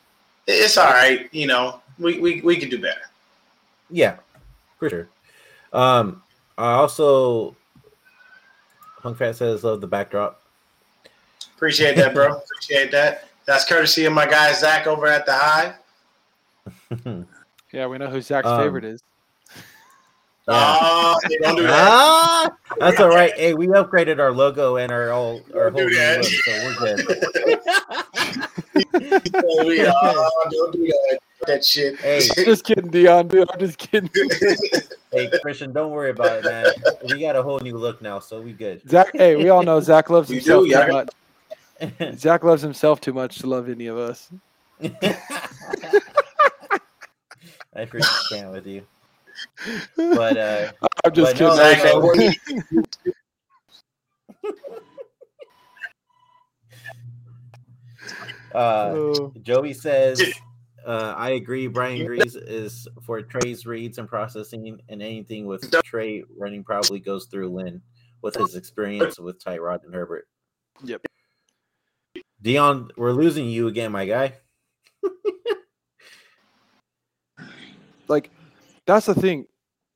it's all right. You know, we we we could do better. Yeah, for sure. Um, I also Hunk Fat says love the backdrop. Appreciate that, bro. Appreciate that. That's courtesy of my guy Zach over at the Hive. Yeah, we know who Zach's Um, favorite is. Yeah. Oh, hey, don't do that. Ah, that's all right. Hey, we upgraded our logo and our all our Don't whole do new that. look, so we're good. We- oh, don't do that. that shit. Hey, just kidding, Dion. Dude, I'm just kidding. hey, Christian, don't worry about it, man. We got a whole new look now, so we good. Zach, hey, we all know Zach loves You himself do, too yeah. much. Zach loves himself too much to love any of us. I freaking can't with you. But uh I'm just but no, kidding. Zach, so- what do you- uh Oh. Joey says uh, I agree. Brian Griese is for Trey's reads and processing, and anything with Trey running probably goes through Lynn with his experience with Tyrod and Herbert. Yep. Dion, we're losing you again, my guy. like that's the thing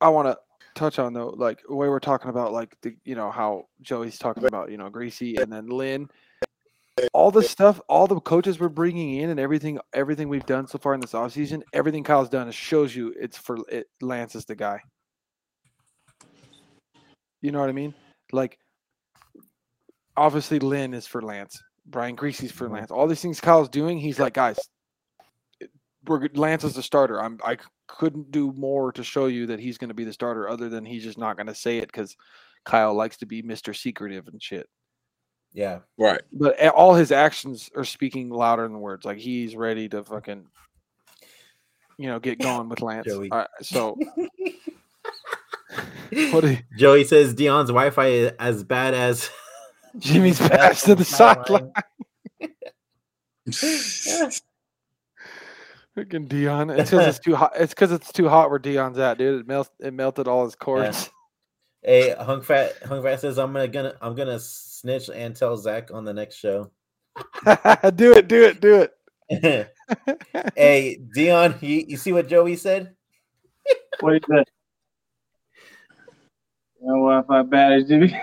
I want to touch on though. Like the way we're talking about, like the you know how Joey's talking about you know Griese and then Lynn, all the stuff, all the coaches we're bringing in and everything, everything we've done so far in this offseason, everything Kyle's done is shows you it's for it. Lance is the guy. You know what I mean? Like obviously Lynn is for Lance. Brian Griese's for mm-hmm. Lance. All these things Kyle's doing, he's like, guys, we're Lance is the starter. I'm I couldn't do more to show you that he's going to be the starter, other than he's just not going to say it because Kyle likes to be Mister Secretive and shit. Yeah. Right. But all his actions are speaking louder than words. Like he's ready to fucking, you know, get going with Lance. Joey. Uh, so what? You, Joey says Dion's Wi-Fi is as bad as Jimmy's pass to the sideline. Freaking Dion. It's because it's too hot. It's because it's too hot where Dion's at, dude. It melt. It melted all his cords. Hey, Hunk Fat Hunk Fat says I'm gonna gonna I'm gonna snitch and tell Zach on the next show. do it. Do it. Do it. hey, Dion, you, you see what Joey said? What is that? No Wi-Fi bad as Jimmy.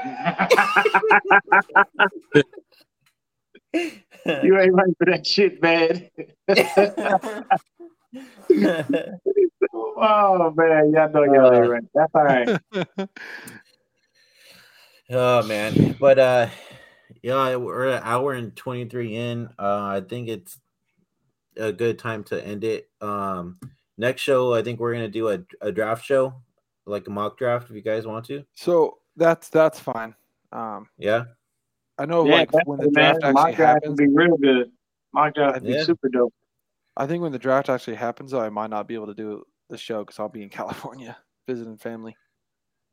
You ain't right for that shit, man. oh man, y'all know y'all ain't right. That's all right. Oh man, but uh, yeah, we're an hour and twenty three in. Uh, I think it's a good time to end it. Um, next show, I think we're gonna do a, a draft show, like a mock draft, if you guys want to. So that's that's fine. Um, Yeah, I know yeah, like when the draft man. actually My draft happens. would be real good. My draft would be Yeah. super dope. I think when the draft actually happens, though, I might not be able to do the show because I'll be in California visiting family.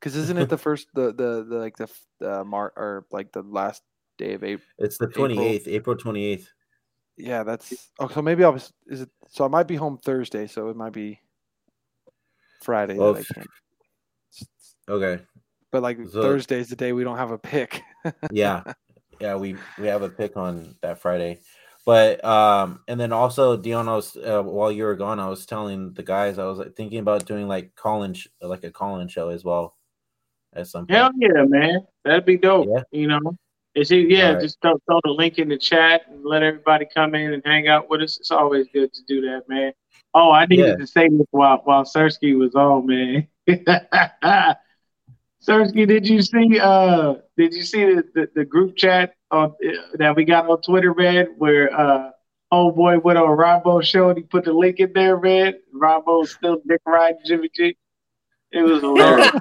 Because isn't it the first the the, the like the f- uh, Mar or like the last day of April? it's the twenty eighth, April twenty eighth. Yeah, that's oh. So maybe I was is it? So I might be home Thursday, so it might be Friday Well, that I can't. Okay, But like so- Thursday is the day we don't have a pick. yeah, yeah, we we have a pick on that Friday. But um, and then also Dion, I was uh, while you were gone, I was telling the guys I was like, thinking about doing like call-in, sh- like a call-in show as well, at some point. Hell yeah, man. That'd be dope. Yeah. You know, it's yeah. Alright. Just throw, throw the link in the chat and let everybody come in and hang out with us. It's always good to do that, man. Oh, I needed Yeah. to say this while while Sersky was on, man. Sersky, did you see? Uh, did you see the, the, the group chat on, that we got on Twitter, man? Where uh, old boy went on Rambo show and he put the link in there, man. Rambo's still dick riding Jimmy G. It was hilarious.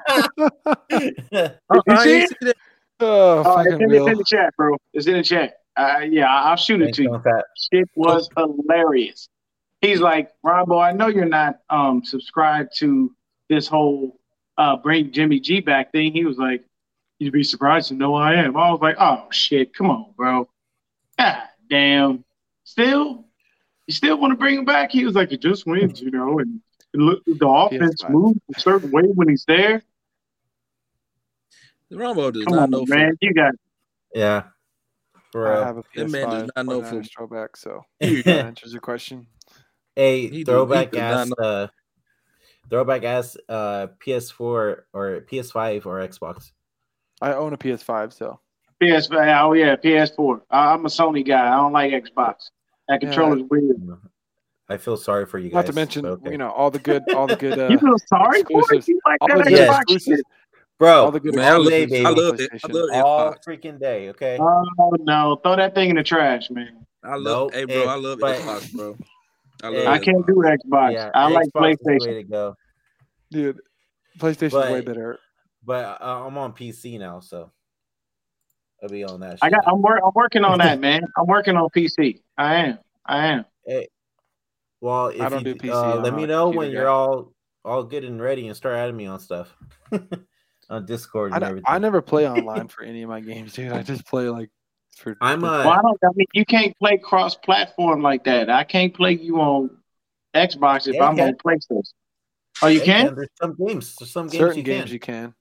Oh, you see ain't it? oh, Oh, it's in, it's in the chat, bro. It's in the chat. Uh, yeah, I- I'll shoot it Thanks, to you. Hunk Fat. Shit was hilarious. He's like, Rambo, I know you're not um subscribed to this whole uh bring Jimmy G back thing. He was like, You'd be surprised to know who I am. I was like, Oh shit, come on, bro. God damn. Still, you still want to bring him back? He was like, It just wins, you know, and look, the offense PS5. moves a certain way when he's there. Rambo does Come not on, know man. You got Yeah, for I have a That man does not know 49ers throwback, so that answers your question. Hey, He throwback he does uh, throwback ass, uh, PS4 or PS5 or Xbox. I own a PS5, so PS5. Oh yeah, PS4. I- I'm a Sony guy. I don't like Xbox. That Yeah. controller's weird. I feel sorry for you guys. not to mention okay. you know all the good, all the good. Uh, you feel sorry for it? You like all that the. Xbox shit? bro, all the good Man, I all love, day, baby. I love it. I PlayStation. love all Xbox. freaking day. Okay. Oh no, throw that thing in the trash, man. I love. Nope, hey, bro, I love but- Xbox, bro. I love I can't do Xbox. Yeah, I like Xbox is the way PlayStation. to go. Dude, PlayStation's way better. But uh, I'm on PC now, so I'll be on that. I got. I'm, work. I'm working on that, man. I'm working on PC. I am. I am. Hey, Well, if don't you, do PC, uh, let me know when guy. you're all all good and ready and start adding me on stuff on Discord I, and ne- everything. I never play online for any of my games, dude. I just play like for. I'm for- uh, Well, I don't. I mean, you can't play cross-platform like that. I can't play you on Xbox if Yeah, I'm can. on PlayStation. Oh, you can? can. There's some games. There's some games certain you games can. you can.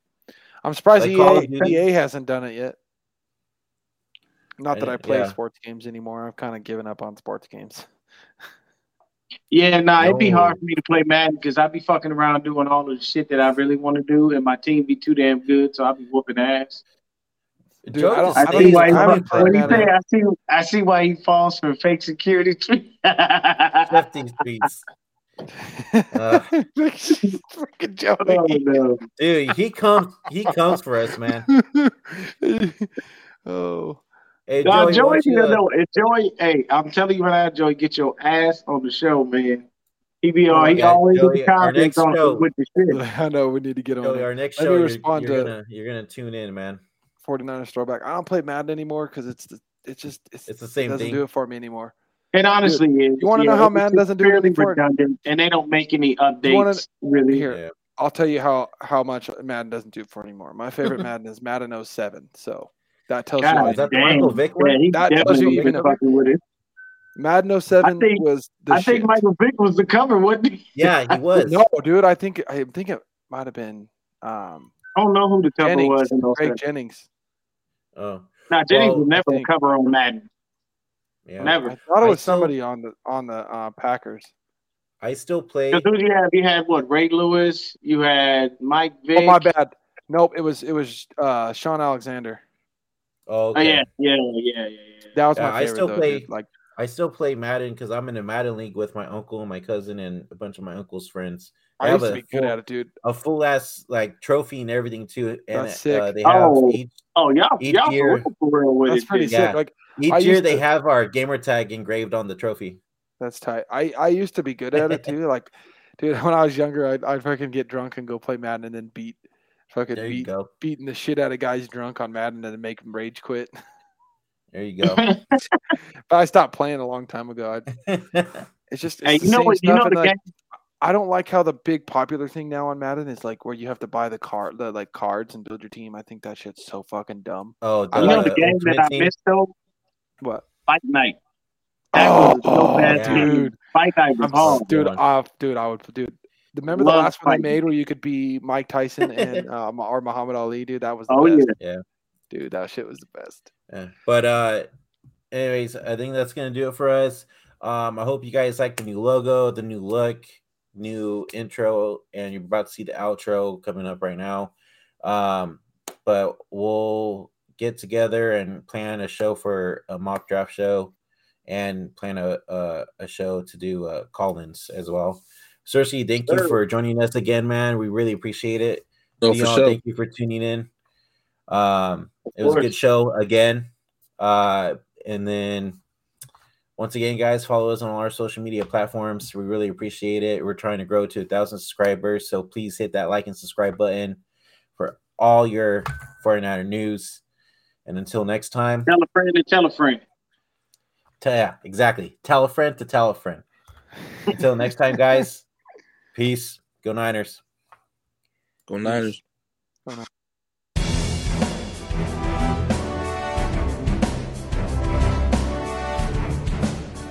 I'm surprised Like EA. EA hasn't done it yet. Not that I- I play yeah. sports games anymore. I've kind of given up on sports games. Yeah, nah, it'd be hard for me to play Madden because I'd be fucking around doing all the shit that I really want to do, and my team be too damn good, so I'd be whooping ass. Dude, Joe I don't- I I see why he, I on haven't it. played what do you say? I see. I see why he falls for fake security. Left these streets. Uh. Freaking Joey. oh no! Dude, he comes he comes for us, man. oh, Hey Nah, Joey, Joey, you, you uh, know, if Joey, hey, I'm telling you right now, Joey, get your ass on the show, man. He be on. He Yeah, always Joey, with the comments on show. with the shit. I know we need to get on Joey, it. our next Let show, me you're, respond you're to- gonna you're gonna tune in, man. 49ers throwback. I don't play Madden anymore because it's the- it's just it's, It's the same it doesn't thing. do it for me anymore. And honestly is. you wanna know how it's Madden doesn't do anything for it? redundant, and they don't make any updates. wanna- really, Here, Yeah. I'll tell you how how much Madden doesn't do it for anymore. My favorite Madden is Madden 07. So that tells you God all Is that the you need. Michael Vick Yeah, one? he That tells definitely you been even- fucking with it. Madden 07 think- was the I think shit. Michael Vick was the cover, wasn't he? Yeah, he was. No, dude, I think I think it might have been um, I don't know who the cover Jennings, was in those. Greg Jennings. Oh, Now Jennings Well, was never think- cover on Madden. yeah. Never. I thought it was still- somebody on the on the uh, Packers. I still play. Because who you have? You had what? Ray Lewis. You had Mike Vick. Oh my bad. Nope, it was it was uh, Shaun Alexander. Oh, Oh okay. yeah, yeah, yeah, yeah, yeah. That was Yeah, my I still though, play- dude. Like I still play Madden because I'm in a Madden league with my uncle and my cousin and a bunch of my uncle's friends. I have used to a be good full- at it, dude. A full ass like trophy and everything too. And That's sick. Uh, they have Oh, each Oh y'all, Each y'all year- for real, for real with That's pretty. Yeah. sick. Like each I year used they have our gamer tag engraved on the trophy. that's tight. I I used to be good at it too. Like, dude, when I was younger, I'd I'd fucking get drunk and go play Madden and then beat fucking There you beat go. beating the shit out of guys drunk on Madden and then make them rage quit. There you go. But I stopped playing a long time ago. I, it's just it's Hey, the you know same what? You know the like, game. I don't like how the big popular thing now on Madden is like where you have to buy the card, the like cards and build your team. I think that shit's so fucking dumb. oh, You know the uh, game Ultimate that I missed though. What? Fight night. That Oh, was no bad yeah. dude, Fight night was I'm hard. dude, one. uh, dude, I would, dude. Remember the Love last one they made where you could be Mike Tyson and uh, or Muhammad Ali, dude? That was the Oh best, yeah. Dude. That shit was the best. Yeah. But uh anyways, I think that's gonna do it for us. Um, I hope you guys like the new logo, the new look, new intro, and you're about to see the outro coming up right now. Um, but we'll get together and plan a show for a mock draft show and plan a a, a show to do uh call-ins as well. Cersei, thank you for joining us again, man. We really appreciate it. For Dion, sure. thank you for tuning in. Um, it was a good show again. Uh, and then once again, guys, follow us on all our social media platforms. We really appreciate it. We're trying to grow to a thousand subscribers, so please hit that like and subscribe button for all your 49er news. And until next time, Tell a friend to tell a friend. t- yeah, exactly. Tell a friend to tell a friend. Until next time, guys. Peace. Go Niners. Go Niners.